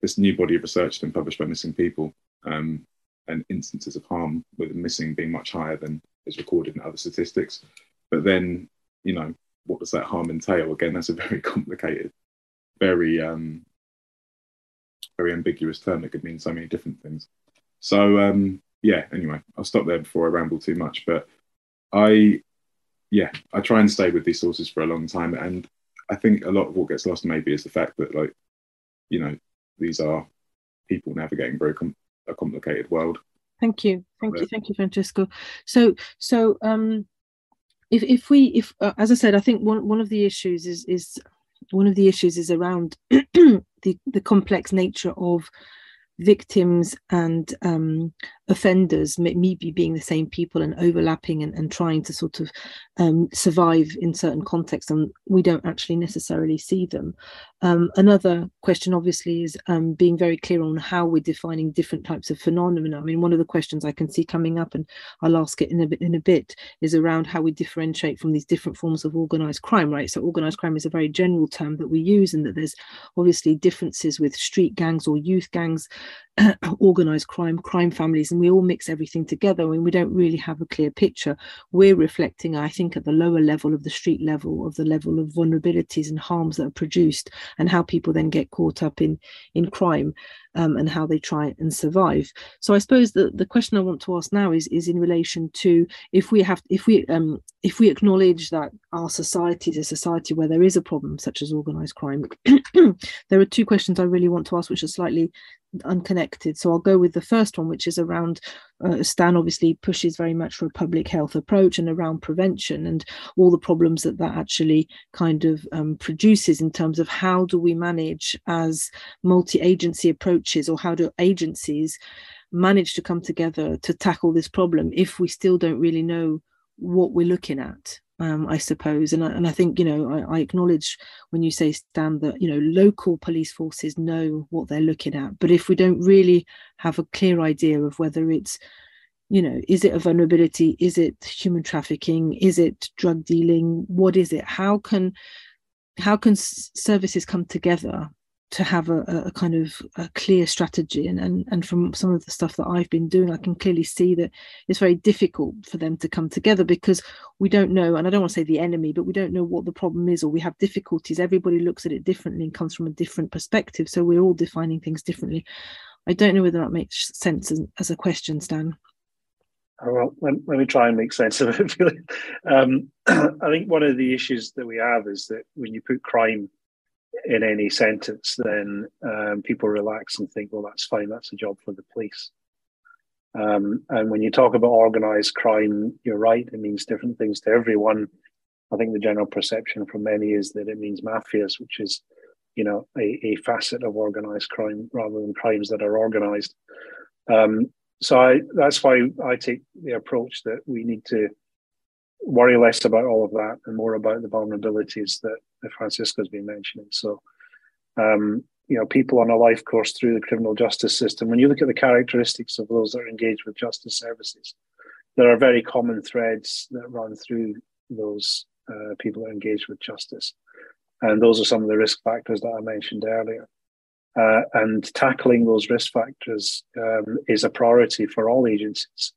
E: this new body of research been published by missing people um, and instances of harm with missing being much higher than is recorded in other statistics. But then, you know, what does that harm entail? Again, that's a very [laughs] complicated, very um, very ambiguous term that could mean so many different things. So um, yeah, anyway, I'll stop there before I ramble too much. But I, yeah, I try and stay with these sources for a long time, and I think a lot of what gets lost maybe is the fact that like, you know, these are people navigating very com- a complicated world.
B: Thank you, thank you, thank you, Francesco. So, so um, if if we if uh, as I said, I think one one of the issues is is one of the issues is around [clears throat] the the complex nature of victims and um, offenders may maybe being the same people and overlapping and, and trying to sort of um, survive in certain contexts and we don't actually necessarily see them. Um, another question obviously is um, being very clear on how we're defining different types of phenomena. I mean one of the questions i can see coming up and i'll ask it in a bit in a bit is around how we differentiate from these different forms of organized crime right? So organized crime is a very general term that we use and that there's obviously differences with street gangs or youth gangs [clears throat] organized crime, crime families, and we all mix everything together and we don't really have a clear picture. We're reflecting, I think, at the lower level of the street level of the level of vulnerabilities and harms that are produced and how people then get caught up in in crime um, and how they try and survive. So I suppose the, the question I want to ask now is is in relation to if we have if we um, if we acknowledge that our society is a society where there is a problem such as organized crime, [clears throat] there are two questions I really want to ask which are slightly unconnected. So I'll go with the first one, which is around uh, Stan obviously pushes very much for a public health approach and around prevention and all the problems that that actually kind of um, produces in terms of how do we manage as multi-agency approaches or how do agencies manage to come together to tackle this problem if we still don't really know what we're looking at um, I suppose. And I, and I think, you know, I, I, acknowledge when you say, Stan, that, you know, local police forces know what they're looking at. But if we don't really have a clear idea of whether it's, you know, is it a vulnerability? Is it human trafficking? Is it drug dealing? What is it? How can how can services come together to have a, a kind of a clear strategy. And, and and from some of the stuff that I've been doing I can clearly see that it's very difficult for them to come together because we don't know and I don't want to say the enemy but we don't know what the problem is or we have difficulties. Everybody looks at it differently and comes from a different perspective. So we're all defining things differently. I don't know whether that makes sense as, as a question Stan.
C: Oh, well, let, let, me try and make sense of it. [laughs] um, [clears throat] I think one of the issues that we have is that when you put crime in any sentence, then um, people relax and think, well, that's fine, that's a job for the police. Um, and when you talk about organized crime, you're right, it means different things to everyone. I think the general perception from many is that it means mafias, which is, you know, a, a facet of organized crime rather than crimes that are organized. Um, so I, that's why I take the approach that we need to worry less about all of that and more about the vulnerabilities that, that Francisco's been mentioning. So, um, you know, people on a life course through the criminal justice system, when you look at the characteristics of those that are engaged with justice services, there are very common threads that run through those uh, people that are engaged with justice. And those are some of the risk factors that I mentioned earlier. Uh, and tackling those risk factors um, is a priority for all agencies.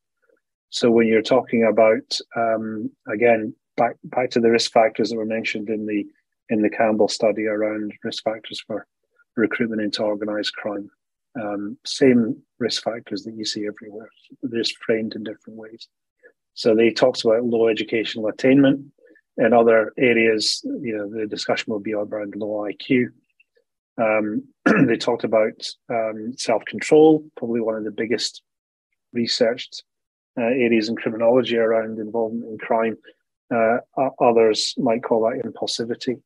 C: So when you're talking about um, again back back to the risk factors that were mentioned in the in the Campbell study around risk factors for recruitment into organised crime, um, same risk factors that you see everywhere. They're just framed in different ways. So they talked about low educational attainment. In other areas, you know, the discussion will be around low IQ. Um, [clears throat] they talked about um, self control, probably one of the biggest researched uh, areas in criminology around involvement in crime. Uh, others might call that impulsivity.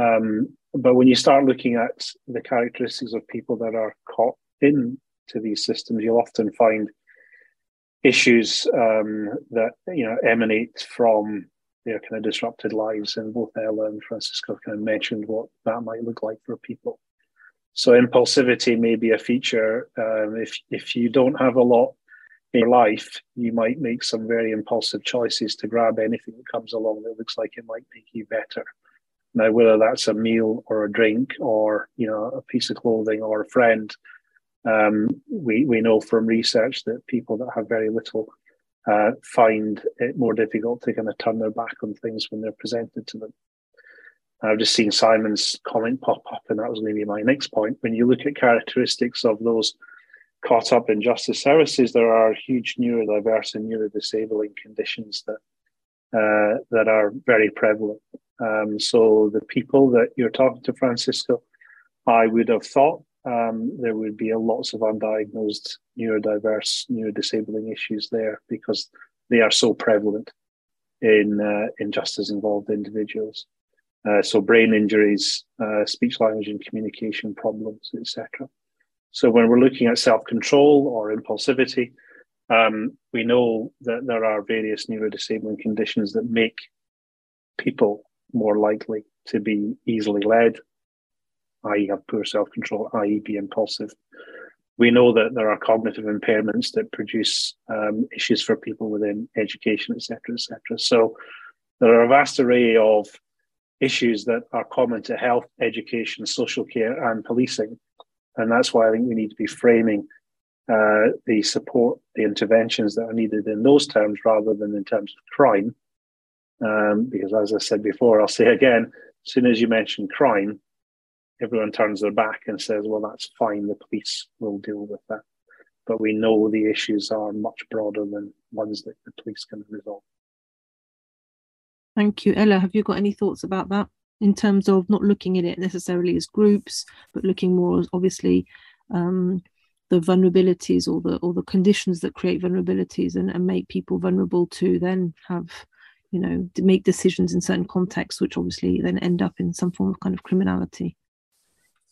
C: Um, but when you start looking at the characteristics of people that are caught into these systems, you'll often find issues um, that you know emanate from their kind of disrupted lives. And both Ella and Francisco kind of mentioned what that might look like for people. So impulsivity may be a feature um, if if you don't have a lot in your life, you might make some very impulsive choices to grab anything that comes along that looks like it might make you better. Now, whether that's a meal or a drink or you know a piece of clothing or a friend, um, we we know from research that people that have very little uh, find it more difficult to kind of turn their back on things when they're presented to them. I've just seen Simon's comment pop up, and that was maybe my next point. When you look at characteristics of those caught up in justice services, there are huge neurodiverse and neurodisabling conditions that uh, that are very prevalent. Um, so the people that you're talking to, Francisco, I would have thought um, there would be lots of undiagnosed neurodiverse, neurodisabling issues there because they are so prevalent in uh, in justice involved individuals. Uh, so brain injuries, uh, speech, language, and communication problems, etc. So when we're looking at self-control or impulsivity, um, we know that there are various neurodisabling conditions that make people more likely to be easily led, i.e., have poor self-control, i.e., be impulsive. We know that there are cognitive impairments that produce um, issues for people within education, etc., etc. So there are a vast array of issues that are common to health, education, social care, and policing. And that's why I think we need to be framing uh, the support, the interventions that are needed in those terms rather than in terms of crime. Um, because as I said before, I'll say again, as soon as you mention crime, everyone turns their back and says, well, that's fine, the police will deal with that. But we know the issues are much broader than ones that the police can resolve.
B: Thank you. Ella, have you got any thoughts about that in terms of not looking at it necessarily as groups, but looking more as obviously um, the vulnerabilities or the or the conditions that create vulnerabilities and, and make people vulnerable to then have you know to make decisions in certain contexts which obviously then end up in some form of kind of criminality.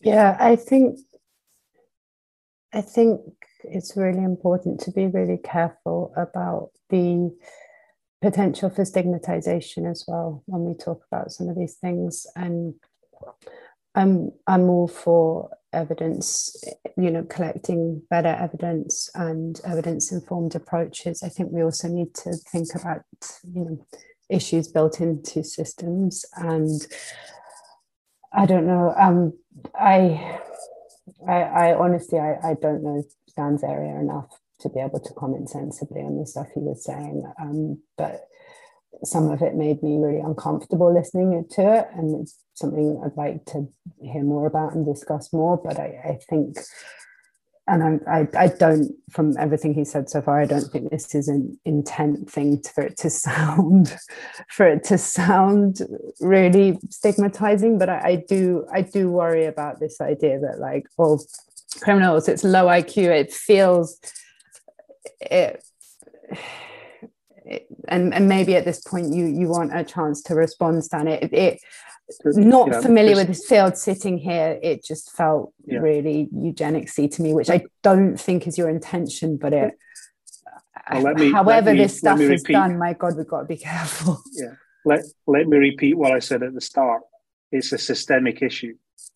D: Yeah i think i think it's really important to be really careful about the potential for stigmatization as well when we talk about some of these things. And i'm i'm all for evidence you know collecting better evidence and evidence informed approaches. I think we also need to think about you know issues built into systems. And i don't know um i i, I honestly I, I don't know Stan's area enough to be able to comment sensibly on the stuff he was saying. Um but some of it made me really uncomfortable listening to it. And it's something i'd like to hear more about and discuss more. But i, I think and I, I, I don't from everything he said so far i don't think this is an intent thing for it to [laughs] sound for it to sound really stigmatizing but I, I do i do worry about this idea that like well criminals it's low iq it feels it and and maybe at this point you you want a chance to respond stan it, it not yeah, familiar with this field sitting here it just felt yeah. really eugenicsy to me which i don't think is your intention but it well, me, however me, this stuff is done my god we've got to be [laughs] careful.
C: Yeah. Let let me repeat what i said at the start. It's a systemic issue.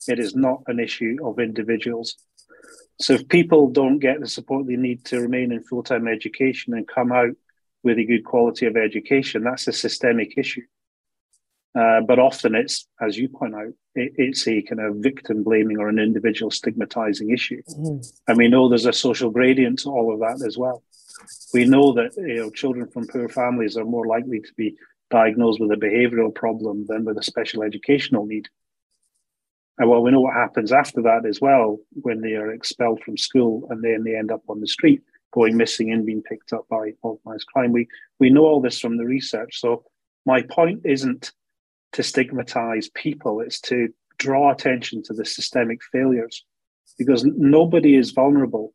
C: It is not an issue of individuals. So if people don't get the support they need to remain in full-time education and come out with a good quality of education, that's a systemic issue. Uh, but often it's, as you point out, it, it's a kind of victim blaming or an individual stigmatizing issue. Mm. And we know there's a social gradient to all of that as well. We know that you know children from poor families are more likely to be diagnosed with a behavioral problem than with a special educational need. And well, we know what happens after that as well when they are expelled from school and then they end up on the street going missing and being picked up by organized crime. We we know all this from the research. So my point isn't to stigmatize people, it's to draw attention to the systemic failures because nobody is vulnerable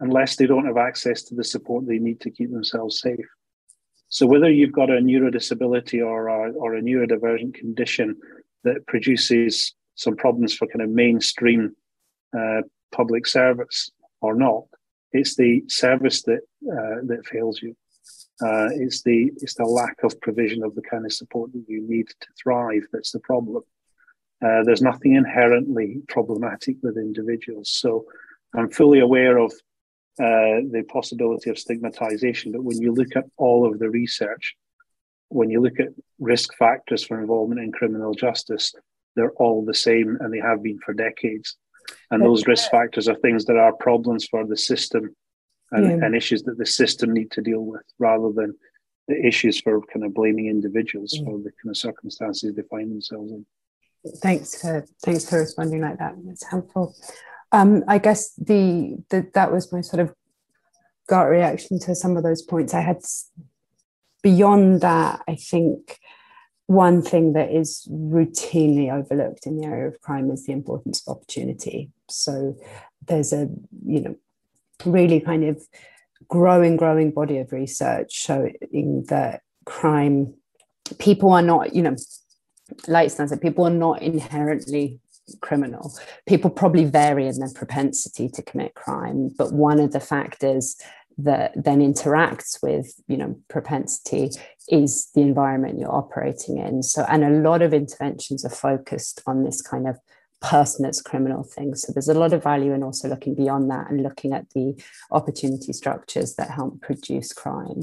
C: unless they don't have access to the support they need to keep themselves safe. So whether you've got a neurodisability or a, or a neurodivergent condition that produces some problems for kind of mainstream uh, public service or not, it's the service that uh, that fails you. Uh, it's the it's the lack of provision of the kind of support that you need to thrive that's the problem. Uh, there's nothing inherently problematic with individuals. So I'm fully aware of uh, the possibility of stigmatization, but when you look at all of the research, when you look at risk factors for involvement in criminal justice, they're all the same and they have been for decades. And those risk factors are things that are problems for the system and, yeah. and issues that the system need to deal with rather than the issues for kind of blaming individuals yeah. for the kind of circumstances they find themselves in.
D: Thanks for thanks for responding like that. It's helpful. Um, I guess the, the that was my sort of gut reaction to some of those points. I had beyond that, I think one thing that is routinely overlooked in the area of crime is the importance of opportunity. So there's a, you know, really kind of growing, growing body of research showing that crime, people are not, you know, like Stan said, people are not inherently criminal. People probably vary in their propensity to commit crime, but one of the factors that then interacts with you know propensity is the environment you're operating in so and a lot of interventions are focused on this kind of person that's criminal thing so there's a lot of value in also looking beyond that and looking at the opportunity structures that help produce crime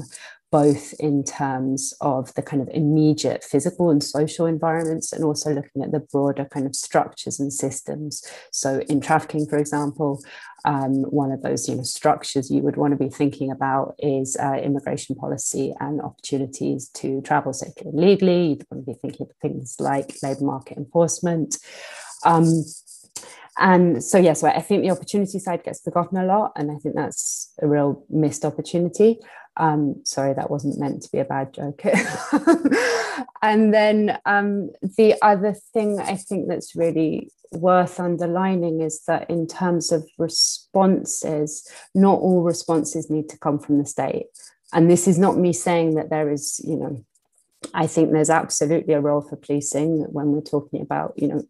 D: both in terms of the kind of immediate physical and social environments and also looking at the broader kind of structures and systems. So, in trafficking, for example, um, one of those you know, structures you would want to be thinking about is uh, immigration policy and opportunities to travel safely and legally. You'd want to be thinking of things like labour market enforcement. Um, and so, yeah, so I think the opportunity side gets forgotten a lot, and I think that's a real missed opportunity. Um, sorry, that wasn't meant to be a bad joke. [laughs] and then um, the other thing I think that's really worth underlining is that in terms of responses, not all responses need to come from the state. And this is not me saying that there is, you know, I think there's absolutely a role for policing when we're talking about, you know,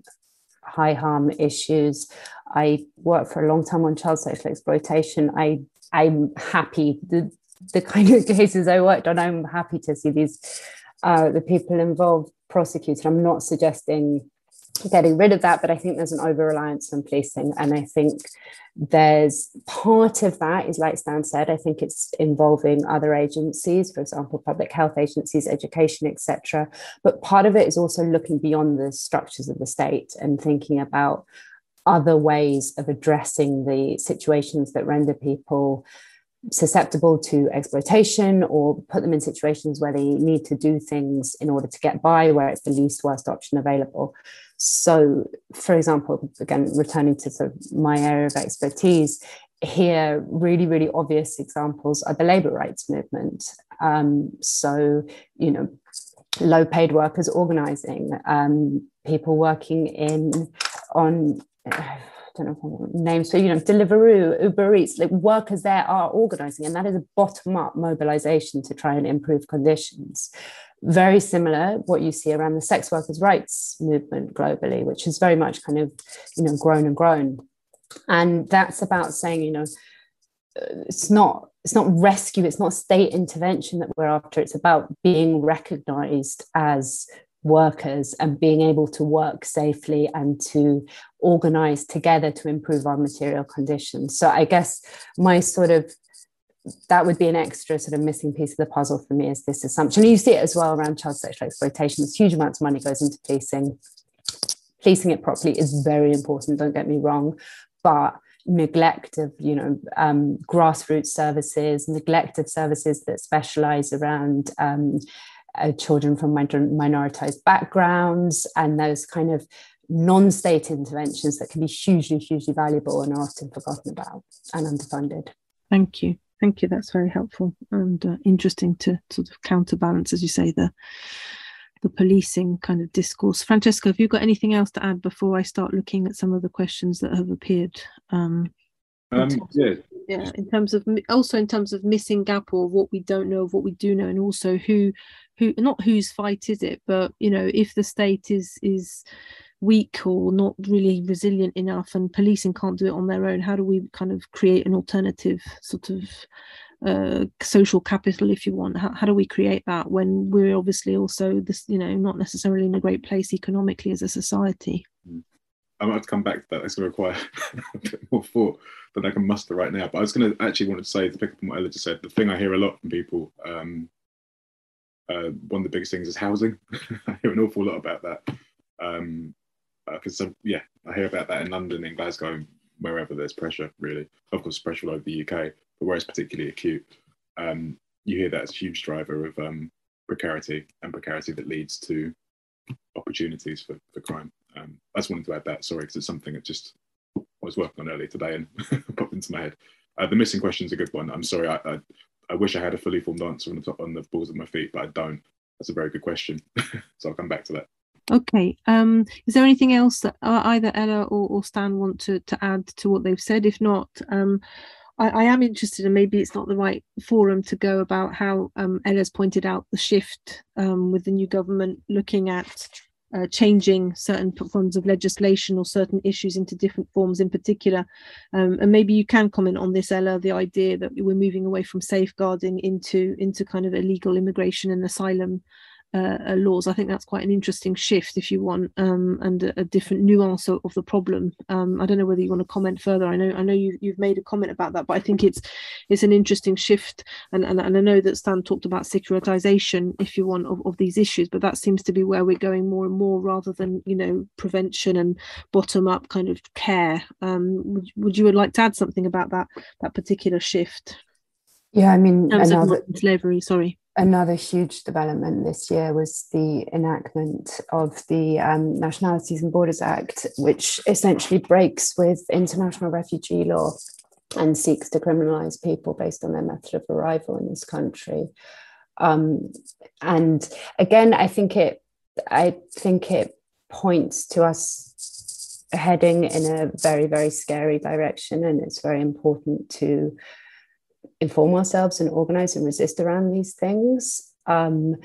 D: high harm issues. I worked for a long time on child sexual exploitation. I I'm happy. The, the kind of [laughs] cases I worked on, I'm happy to see these uh, the people involved prosecuted. I'm not suggesting getting rid of that, but I think there's an over reliance on policing, and I think there's part of that is like Stan said. I think it's involving other agencies, for example, public health agencies, education, etc. But part of it is also looking beyond the structures of the state and thinking about other ways of addressing the situations that render people susceptible to exploitation or put them in situations where they need to do things in order to get by, where it's the least worst option available. So, for example, again, returning to sort of my area of expertise, here, really, really obvious examples are the labor rights movement. Um, so, you know, low paid workers organizing, um, people working in on don't know names, so you know, Deliveroo, Uber Eats, like workers there are organizing, and that is a bottom-up mobilization to try and improve conditions. Very similar what you see around the sex workers' rights movement globally, which has very much kind of, you know, grown and grown. And that's about saying, you know, it's not it's not rescue, it's not state intervention that we're after. It's about being recognized as workers and being able to work safely and to organize together to improve our material conditions. So I guess my sort of that would be an extra sort of missing piece of the puzzle for me is this assumption. And you see it as well around child sexual exploitation. There's huge amounts of money goes into policing. Policing it properly is very important, don't get me wrong. But neglect of you know um, grassroots services, neglect of services that specialize around um, uh, children from minoritized backgrounds and those kind of non-state interventions that can be hugely hugely valuable and are often forgotten about and underfunded.
B: Thank you. Thank you. That's very helpful and uh, interesting to sort of counterbalance as you say the the policing kind of discourse. Francesca have you got anything else to add before i start looking at some of the questions that have appeared um,
E: um, yeah.
B: yeah in terms of also in terms of missing gap or what we don't know of what we do know and also who who not whose fight is it but you know if the state is is weak or not really resilient enough and policing can't do it on their own how do we kind of create an alternative sort of uh, social capital if you want how, how do we create that when we're obviously also this you know not necessarily in a great place economically as a society
E: mm. I might have to come back to that. That's going to require [laughs] a bit more thought than I can muster right now. But I was going to actually want to say, to pick up on what Ella just said, the thing I hear a lot from people um, uh, one of the biggest things is housing. [laughs] I hear an awful lot about that. Um, because uh, yeah, I hear about that in London, in Glasgow, wherever there's pressure. Really, of course, pressure all over the UK, but where it's particularly acute, um, you hear that as a huge driver of um, precarity and precarity that leads to opportunities for, for crime. Um, I just wanted to add that. Sorry, because it's something that just I was working on earlier today and [laughs] popped into my head. Uh, the missing question is a good one. I'm sorry, I, I, I wish I had a fully formed answer on the, top, on the balls of my feet, but I don't. That's a very good question. [laughs] so I'll come back to that.
B: Okay. Um, is there anything else that uh, either Ella or, or Stan want to, to add to what they've said? If not, um, I, I, am interested, and maybe it's not the right forum to go about how um, Ella's pointed out the shift um, with the new government looking at uh, changing certain forms of legislation or certain issues into different forms in particular. Um, and maybe you can comment on this, Ella, the idea that we're moving away from safeguarding into into kind of illegal immigration and asylum uh, uh, laws. I think that's quite an interesting shift, if you want, um, and a, a, different nuance of, of the problem. Um, I don't know whether you want to comment further. I know I know you, you've made a comment about that, but I think it's it's an interesting shift. And, and, and I know that Stan talked about securitization, if you want, of, of these issues, but that seems to be where we're going more and more, rather than you know prevention and bottom up kind of care. Um, would, would you like to add something about that that particular shift?
D: Yeah, I mean, another,
B: slavery. Sorry
D: another huge development this year was the enactment of the um, Nationalities and Borders Act, which essentially breaks with international refugee law and seeks to criminalize people based on their method of arrival in this country. Um, and again, I think it, I think it points to us heading in a very, very scary direction, and it's very important to inform ourselves and organize and resist around these things. Um,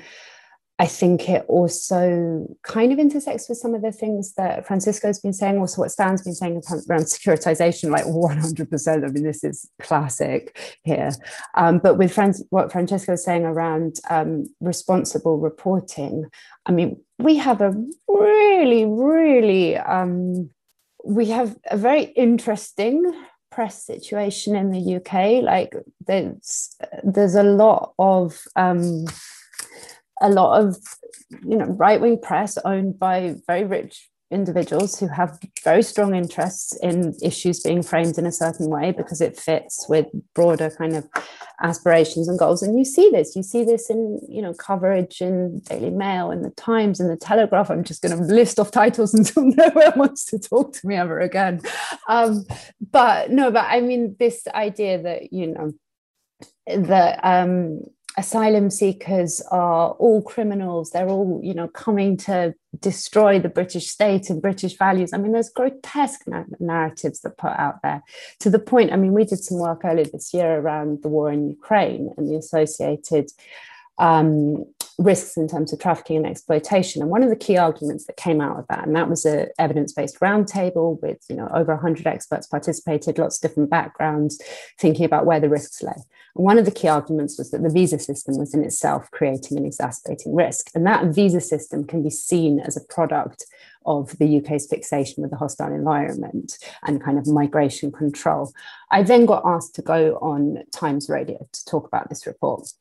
D: I think it also kind of intersects with some of the things that Francisco's been saying, also what Stan's been saying around securitization, like 100%. I mean, this is classic here. Um, but with Fran- what Francesco's saying around um, responsible reporting, I mean, we have a really, really, um, we have a very interesting press situation in the UK. Like there's there's a lot of um, a lot of you know right wing press owned by very rich individuals who have very strong interests in issues being framed in a certain way because it fits with broader kind of aspirations and goals. And you see this you see this in you know coverage in daily mail and the times and the telegraph. I'm just going to list off titles [laughs] until no one wants to talk to me ever again. Um, but no but i mean this idea that you know that um, asylum seekers are all criminals they're all you know coming to destroy the british state and british values i mean there's grotesque narratives that put out there to the point i mean we did some work earlier this year around the war in ukraine and the associated um, risks in terms of trafficking and exploitation. And one of the key arguments that came out of that, and that was an evidence-based roundtable with you know over 100 experts participated, lots of different backgrounds, thinking about where the risks lay. One of the key arguments was that the visa system was in itself creating an exacerbating risk. And that visa system can be seen as a product of the UK's fixation with the hostile environment and kind of migration control. I then got asked to go on Times Radio to talk about this report.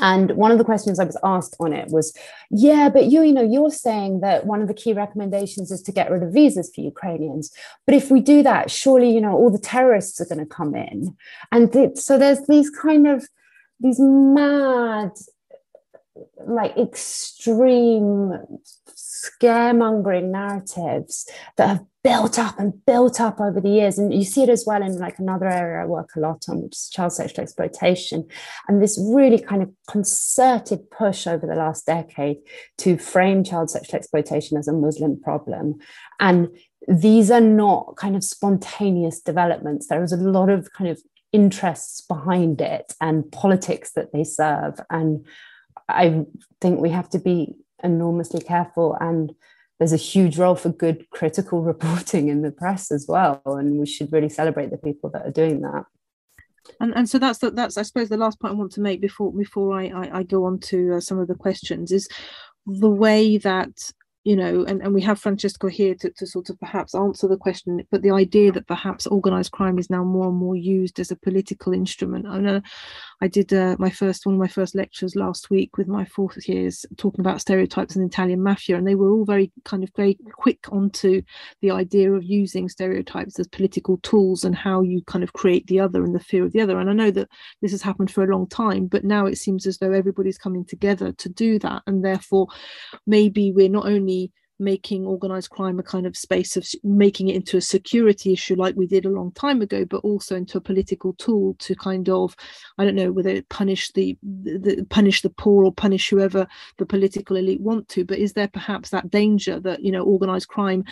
D: And one of the questions I was asked on it was, yeah, but you, you know, you're saying that one of the key recommendations is to get rid of visas for Ukrainians. But if we do that, surely, you know, all the terrorists are going to come in. And th- so there's these kind of these mad, like extreme scaremongering narratives that have built up and built up over the years. And you see it as well in like another area I work a lot on, which is child sexual exploitation. And this really kind of concerted push over the last decade to frame child sexual exploitation as a Muslim problem. And these are not kind of spontaneous developments. There is a lot of kind of interests behind it and politics that they serve. And I think we have to be enormously careful and there's a huge role for good critical [laughs] reporting in the press as well and we should really celebrate the people that are doing that.
B: And and so that's the, that's i suppose the last point i want to make before before i i, I go on to uh, some of the questions is the way that you know, and, and we have Francesco here to, to sort of perhaps answer the question, but the idea that perhaps organized crime is now more and more used as a political instrument. I know I did uh, my first one of my first lectures last week with my fourth years talking about stereotypes and Italian mafia, and they were all very kind of very quick onto the idea of using stereotypes as political tools and how you kind of create the other and the fear of the other. And I know that this has happened for a long time, but now it seems as though everybody's coming together to do that, and therefore maybe we're not only making organized crime a kind of space of making it into a security issue like we did a long time ago but also into a political tool to kind of i don't know whether it punish the, the punish the poor or punish whoever the political elite want to but is there perhaps that danger that you know organized crime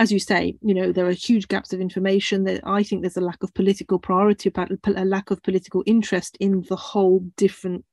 B: as you say, you know, there are huge gaps of information. That I think there's a lack of political priority, a lack of political interest in the whole different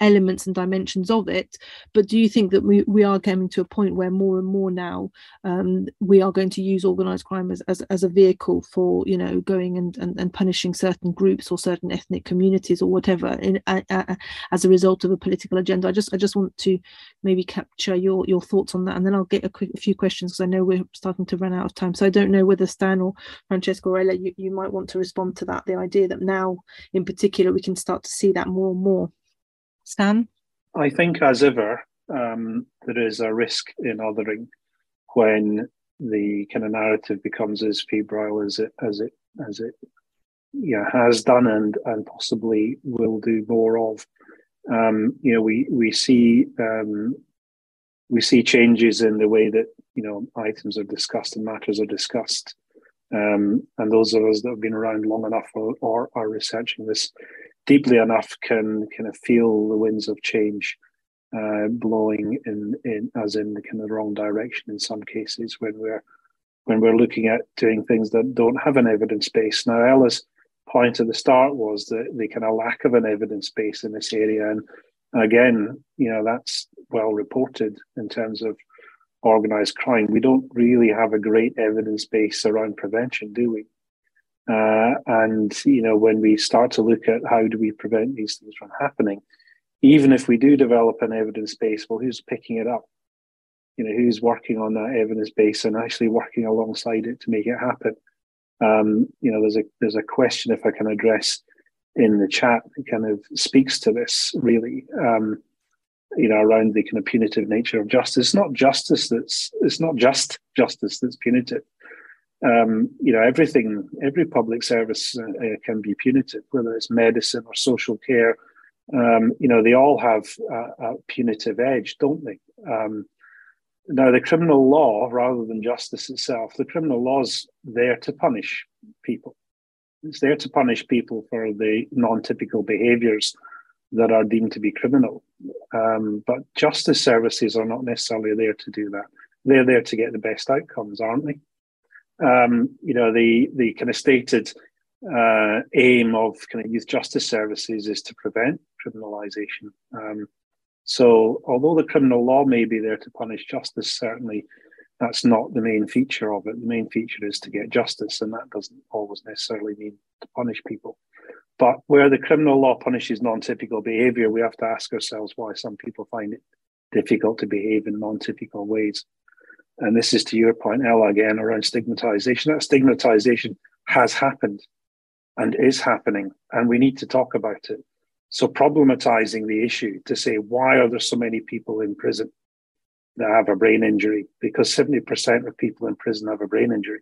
B: elements and dimensions of it. But do you think that we, we are coming to a point where more and more now um, we are going to use organized crime as, as, as a vehicle for, you know, going and, and, and punishing certain groups or certain ethnic communities or whatever in, uh, uh, as a result of a political agenda? I just I just want to maybe capture your your thoughts on that, and then I'll get a quick a few questions because I know we're starting to run out of time. So I don't know whether Stan or Francesco Orella, you, you might want to respond to that. The idea that now, in particular, we can start to see that more and more. Stan,
C: I think as ever, um, there is a risk in othering when the kind of narrative becomes as febrile as it as it as it yeah has done and and possibly will do more of. Um, you know, we we see um, we see changes in the way that you know items are discussed and matters are discussed. Um, and those of us that have been around long enough or, or, are researching this deeply enough can kind of feel the winds of change uh, blowing in, in as in the kind of wrong direction in some cases when we're when we're looking at doing things that don't have an evidence base. Now, Ella's point at the start was that the kind of lack of an evidence base in this area, and again, you know, that's well reported in terms of organized crime. We don't really have a great evidence base around prevention, do we? Uh, and you know, when we start to look at how do we prevent these things from happening, even if we do develop an evidence base, well, who's picking it up? You know, who's working on that evidence base and actually working alongside it to make it happen? Um, you know, there's a there's a question if I can address in the chat kind of speaks to this really. Um, you know, around the kind of punitive nature of justice. It's not justice that's it's not just justice that's punitive. Um, you know, everything, every public service uh, uh, can be punitive, whether it's medicine or social care. Um, you know, they all have a, a punitive edge, don't they? Um, now, the criminal law, rather than justice itself, the criminal law's there to punish people. It's there to punish people for the non-typical behaviours that are deemed to be criminal. Um, but justice services are not necessarily there to do that. They're there to get the best outcomes, aren't they? Um, you know, the the kind of stated uh, aim of kind of youth justice services is to prevent criminalisation. Um, so, although the criminal law may be there to punish justice, certainly that's not the main feature of it. The main feature is to get justice, and that doesn't always necessarily mean to punish people. But where the criminal law punishes non typical behavior, we have to ask ourselves why some people find it difficult to behave in non typical ways. And this is to your point, Ella, again, around stigmatization. That stigmatization has happened and is happening, and we need to talk about it. So, problematizing the issue to say, why are there so many people in prison that have a brain injury? Because 70% of people in prison have a brain injury.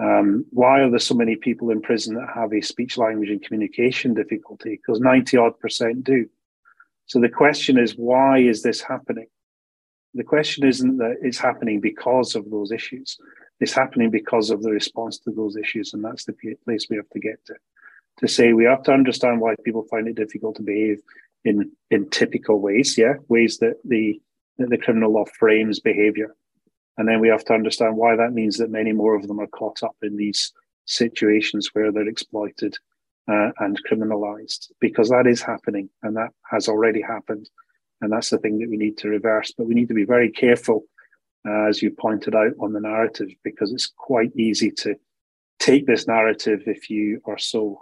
C: Um, why are there so many people in prison that have a speech, language, and communication difficulty? Because 90 odd percent do. So the question is, why is this happening? The question isn't that it's happening because of those issues. It's happening because of the response to those issues. And that's the place we have to get to. To say we have to understand why people find it difficult to behave in, in typical ways, yeah, ways that the, that the criminal law frames behavior and then we have to understand why that means that many more of them are caught up in these situations where they're exploited uh, and criminalized, because that is happening and that has already happened. And that's the thing that we need to reverse. But we need to be very careful, uh, as you pointed out, on the narrative, because it's quite easy to take this narrative if you are so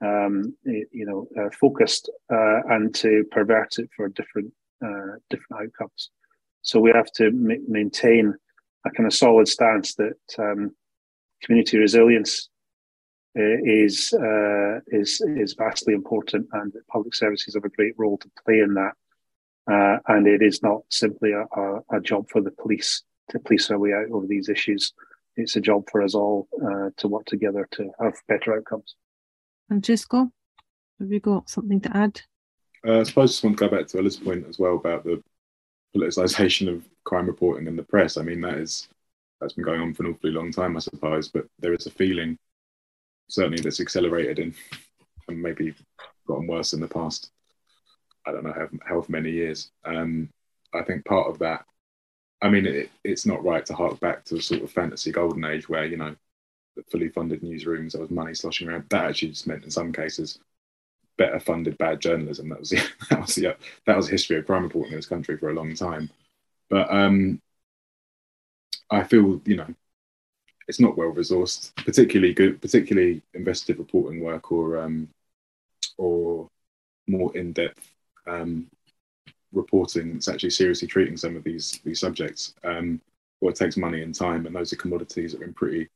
C: um, you know, uh, focused uh, and to pervert it for different uh, different outcomes. So we have to m- maintain a kind of solid stance that um, community resilience uh, is uh, is is vastly important, and that public services have a great role to play in that. Uh, and it is not simply a, a, a, job for the police to police our way out of these issues. It's a job for us all to work together to have better outcomes.
B: Francesco, have you got something to add?
E: Uh, I suppose I just want to go back to Ella's point as well about the politicization of crime reporting and the press. I mean, that is that's been going on for an awfully long time, I suppose. But there is a feeling, certainly, that's accelerated and, and maybe gotten worse in the past. I don't know how, how many years. Um, I think part of that, I mean, it, it's not right to hark back to a sort of fantasy golden age where you know, fully funded newsrooms, there was money sloshing around. That actually just meant in some cases better funded bad journalism. That was the, [laughs] that was the, that was the history of crime reporting in this country for a long time. But um, I feel you know it's not well resourced, particularly good, particularly investigative reporting work or um, or more in depth um, reporting that's actually seriously treating some of these these subjects. Um, well, it takes money and time, and those are commodities that are in pretty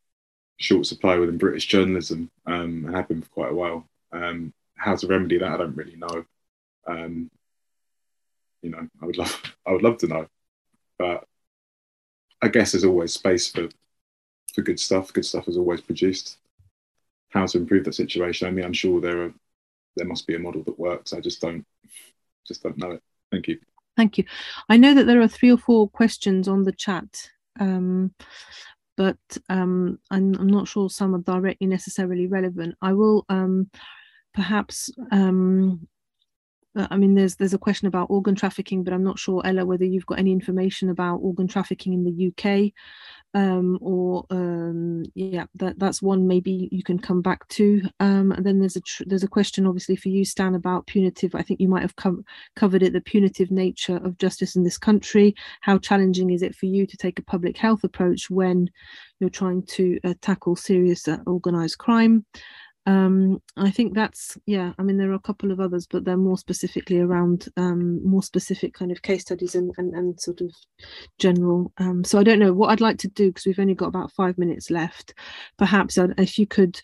E: short supply within British journalism um, and have been for quite a while. Um, how to remedy that, I don't really know. Um, you know, I would love, [laughs] I would love to know, but I guess there's always space for for good stuff. Good stuff is always produced. How to improve that situation? I mean, I'm sure there are there must be a model that works. I just don't just don't know it. Thank you.
B: Thank you. I know that there are three or four questions on the chat, um, but um, I'm, I'm, not sure some are directly necessarily relevant. I will um, perhaps um, uh, I mean, there's there's a question about organ trafficking, but I'm not sure, Ella, whether you've got any information about organ trafficking in the UK, um, or um, yeah, that that's one maybe you can come back to. Um, and then there's a there's a question, obviously, for you, Stan, about punitive. I think you might have covered it, the punitive nature of justice in this country. How challenging is it for you to take a public health approach when you're trying to uh, tackle serious uh, organised crime? Um, I think that's yeah. I mean, there are a couple of others, but they're more specifically around um, more specific kind of case studies and and, and sort of general. Um, so I don't know what I'd like to do because we've only got about five minutes left. Perhaps if you could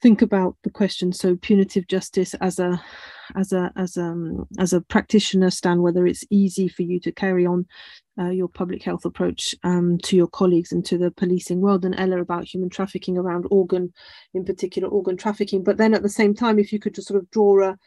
B: think about the question. So punitive justice as a as a as a um, as a practitioner, Stan, whether it's easy for you to carry on uh, your public health approach um, to your colleagues and to the policing world, and Ella about human trafficking around organ, in particular organ trafficking. But then at the same time, if you could just sort of draw a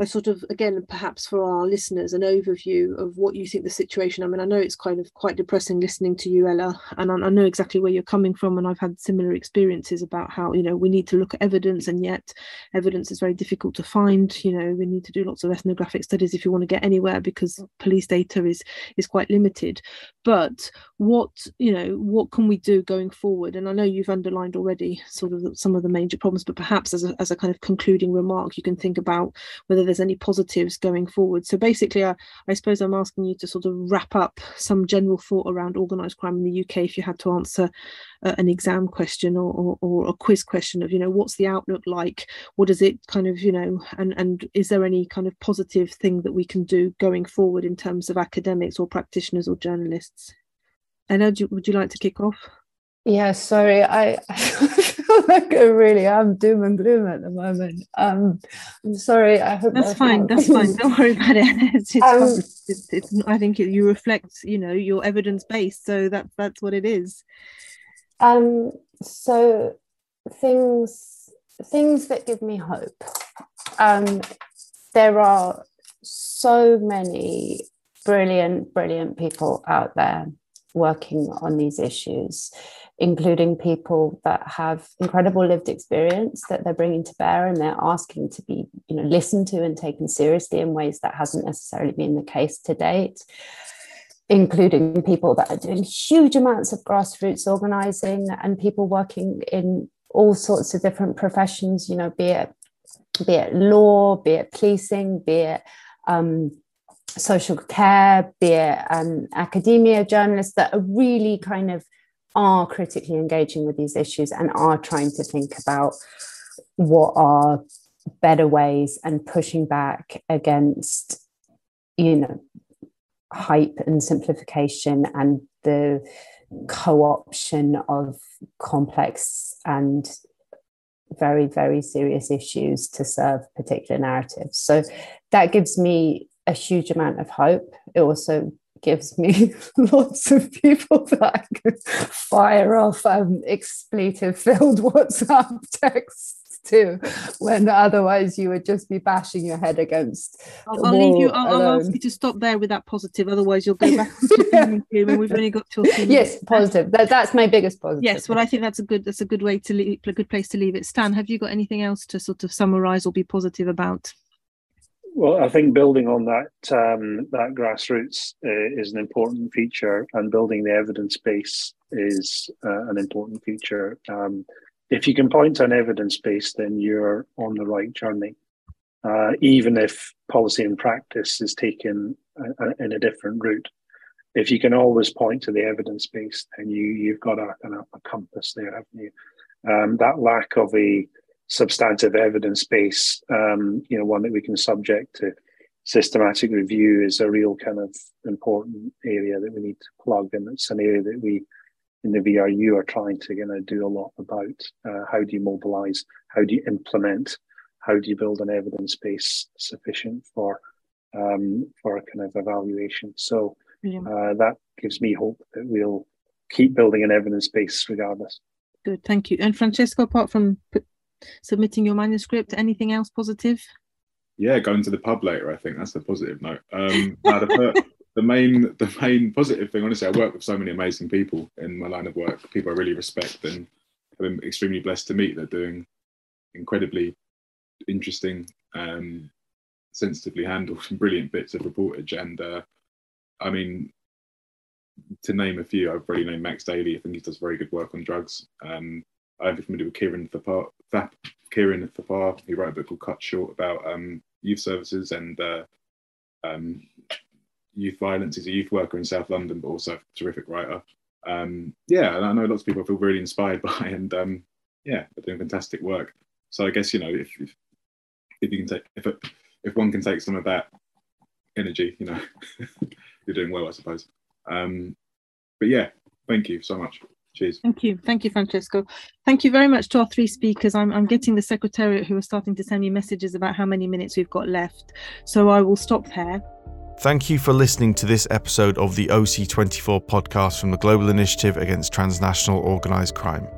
B: a sort of again perhaps for our listeners an overview of what you think the situation i mean i know it's kind of quite depressing listening to you ella and I, I, know exactly where you're coming from and i've had similar experiences about how you know we need to look at evidence and yet evidence is very difficult to find you know we need to do lots of ethnographic studies if you want to get anywhere because police data is is quite limited. But what you know what can we do going forward? And i know you've underlined already sort of some of the major problems but perhaps as a, as a kind of concluding remark you can think about whether whether there's any positives going forward. So basically, I, I suppose I'm asking you to sort of wrap up some general thought around organised crime in the UK if you had to answer uh, an exam question or, or, or, a quiz question of, you know, what's the outlook like? What is it kind of, you know, and, and is there any kind of positive thing that we can do going forward in terms of academics or practitioners or journalists? Ella, would you like to kick off?
D: Yeah, sorry, I, [laughs] [laughs] like I really am doom and gloom at the moment. Um, I'm sorry. I hope
B: that's fine. That's fine. [laughs] Don't worry about it. [laughs] It's, it's, um, it's, it's I think it, you reflect, you know, your evidence based. So that's that's what it is.
D: Um. So things things that give me hope. Um. There are so many brilliant, brilliant people out there working on these issues including people that have incredible lived experience that they're bringing to bear and they're asking to be you know listened to and taken seriously in ways that hasn't necessarily been the case to date including people that are doing huge amounts of grassroots organizing and people working in all sorts of different professions you know be it be it law be it policing be it um, social care, be it um, academia, journalists that are really kind of are critically engaging with these issues and are trying to think about what are better ways and pushing back against you know hype and simplification and the co-option of complex and very very serious issues to serve particular narratives. So that gives me a huge amount of hope. It also gives me [laughs] lots of people [laughs] that I can fire off um, expletive filled [laughs] WhatsApp texts to when otherwise you would just be bashing your head against
B: I'll, I'll leave you I'll, I'll, ask you to stop there with that positive otherwise you'll go back and we've only got two
D: yes positive. That, that's my biggest positive.
B: Yes well I think that's a good that's a good way to leave a good place to leave it. Stan have you got anything else to sort of summarize or be positive about
C: Well, I think building on that um, that grassroots uh, is an important feature, and building the evidence base is uh, an important feature. Um, if you can point to an evidence base, then you're on the right journey. Uh, even if policy and practice is taken uh, uh, in a different route, if you can always point to the evidence base, then you you've got a, a, compass there, haven't you? Um, that lack of a substantive evidence base, um, you know, one that we can subject to systematic review is a real kind of important area that we need to plug, and it's an area that we in the VRU are trying to you know, do a lot about. Uh, how do you mobilize? How do you implement? How do you build an evidence base sufficient for um, for a kind of evaluation? So uh, that gives me hope that we'll keep building an evidence base regardless.
B: Good, thank you. And Francesco, apart from submitting your manuscript, anything else positive?
E: Yeah, going to the pub later. I think that's the positive note. Um, the, [laughs] the main, the main positive thing, honestly, I work with so many amazing people in my line of work. People I really respect and have been extremely blessed to meet. They're doing incredibly interesting, um, sensitively handled, brilliant bits of reportage, and uh, I mean, to name a few, I've already named Max Daly. I think he does very good work on drugs. Um, I'm familiar with Ciaran Thapar, Ciaran Thapar. He wrote a book called Cut Short about um, youth services and uh, um, youth violence. He's a youth worker in South London, but also a terrific writer. Um, yeah, I know lots of people I feel really inspired [laughs] by, and um, yeah, they're doing fantastic work. So I guess you know if if, if you can take if it, if one can take some of that energy, you know, [laughs] you're doing well, I suppose. Um, but yeah, thank you so much. Cheers.
B: Thank you. Thank you, Francesco. Thank you very much to our three speakers. I'm, I'm getting the secretariat who are starting to send me messages about how many minutes we've got left. So I will stop there.
A: Thank you for listening to this episode of the OC24 podcast from the Global Initiative Against Transnational Organised Crime.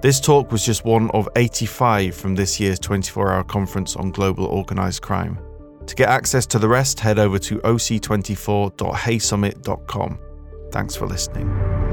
A: This talk was just one of 85 from this year's 24 hour conference on global organised crime. To get access to the rest, head over to oc24.heysummit.com. Thanks for listening.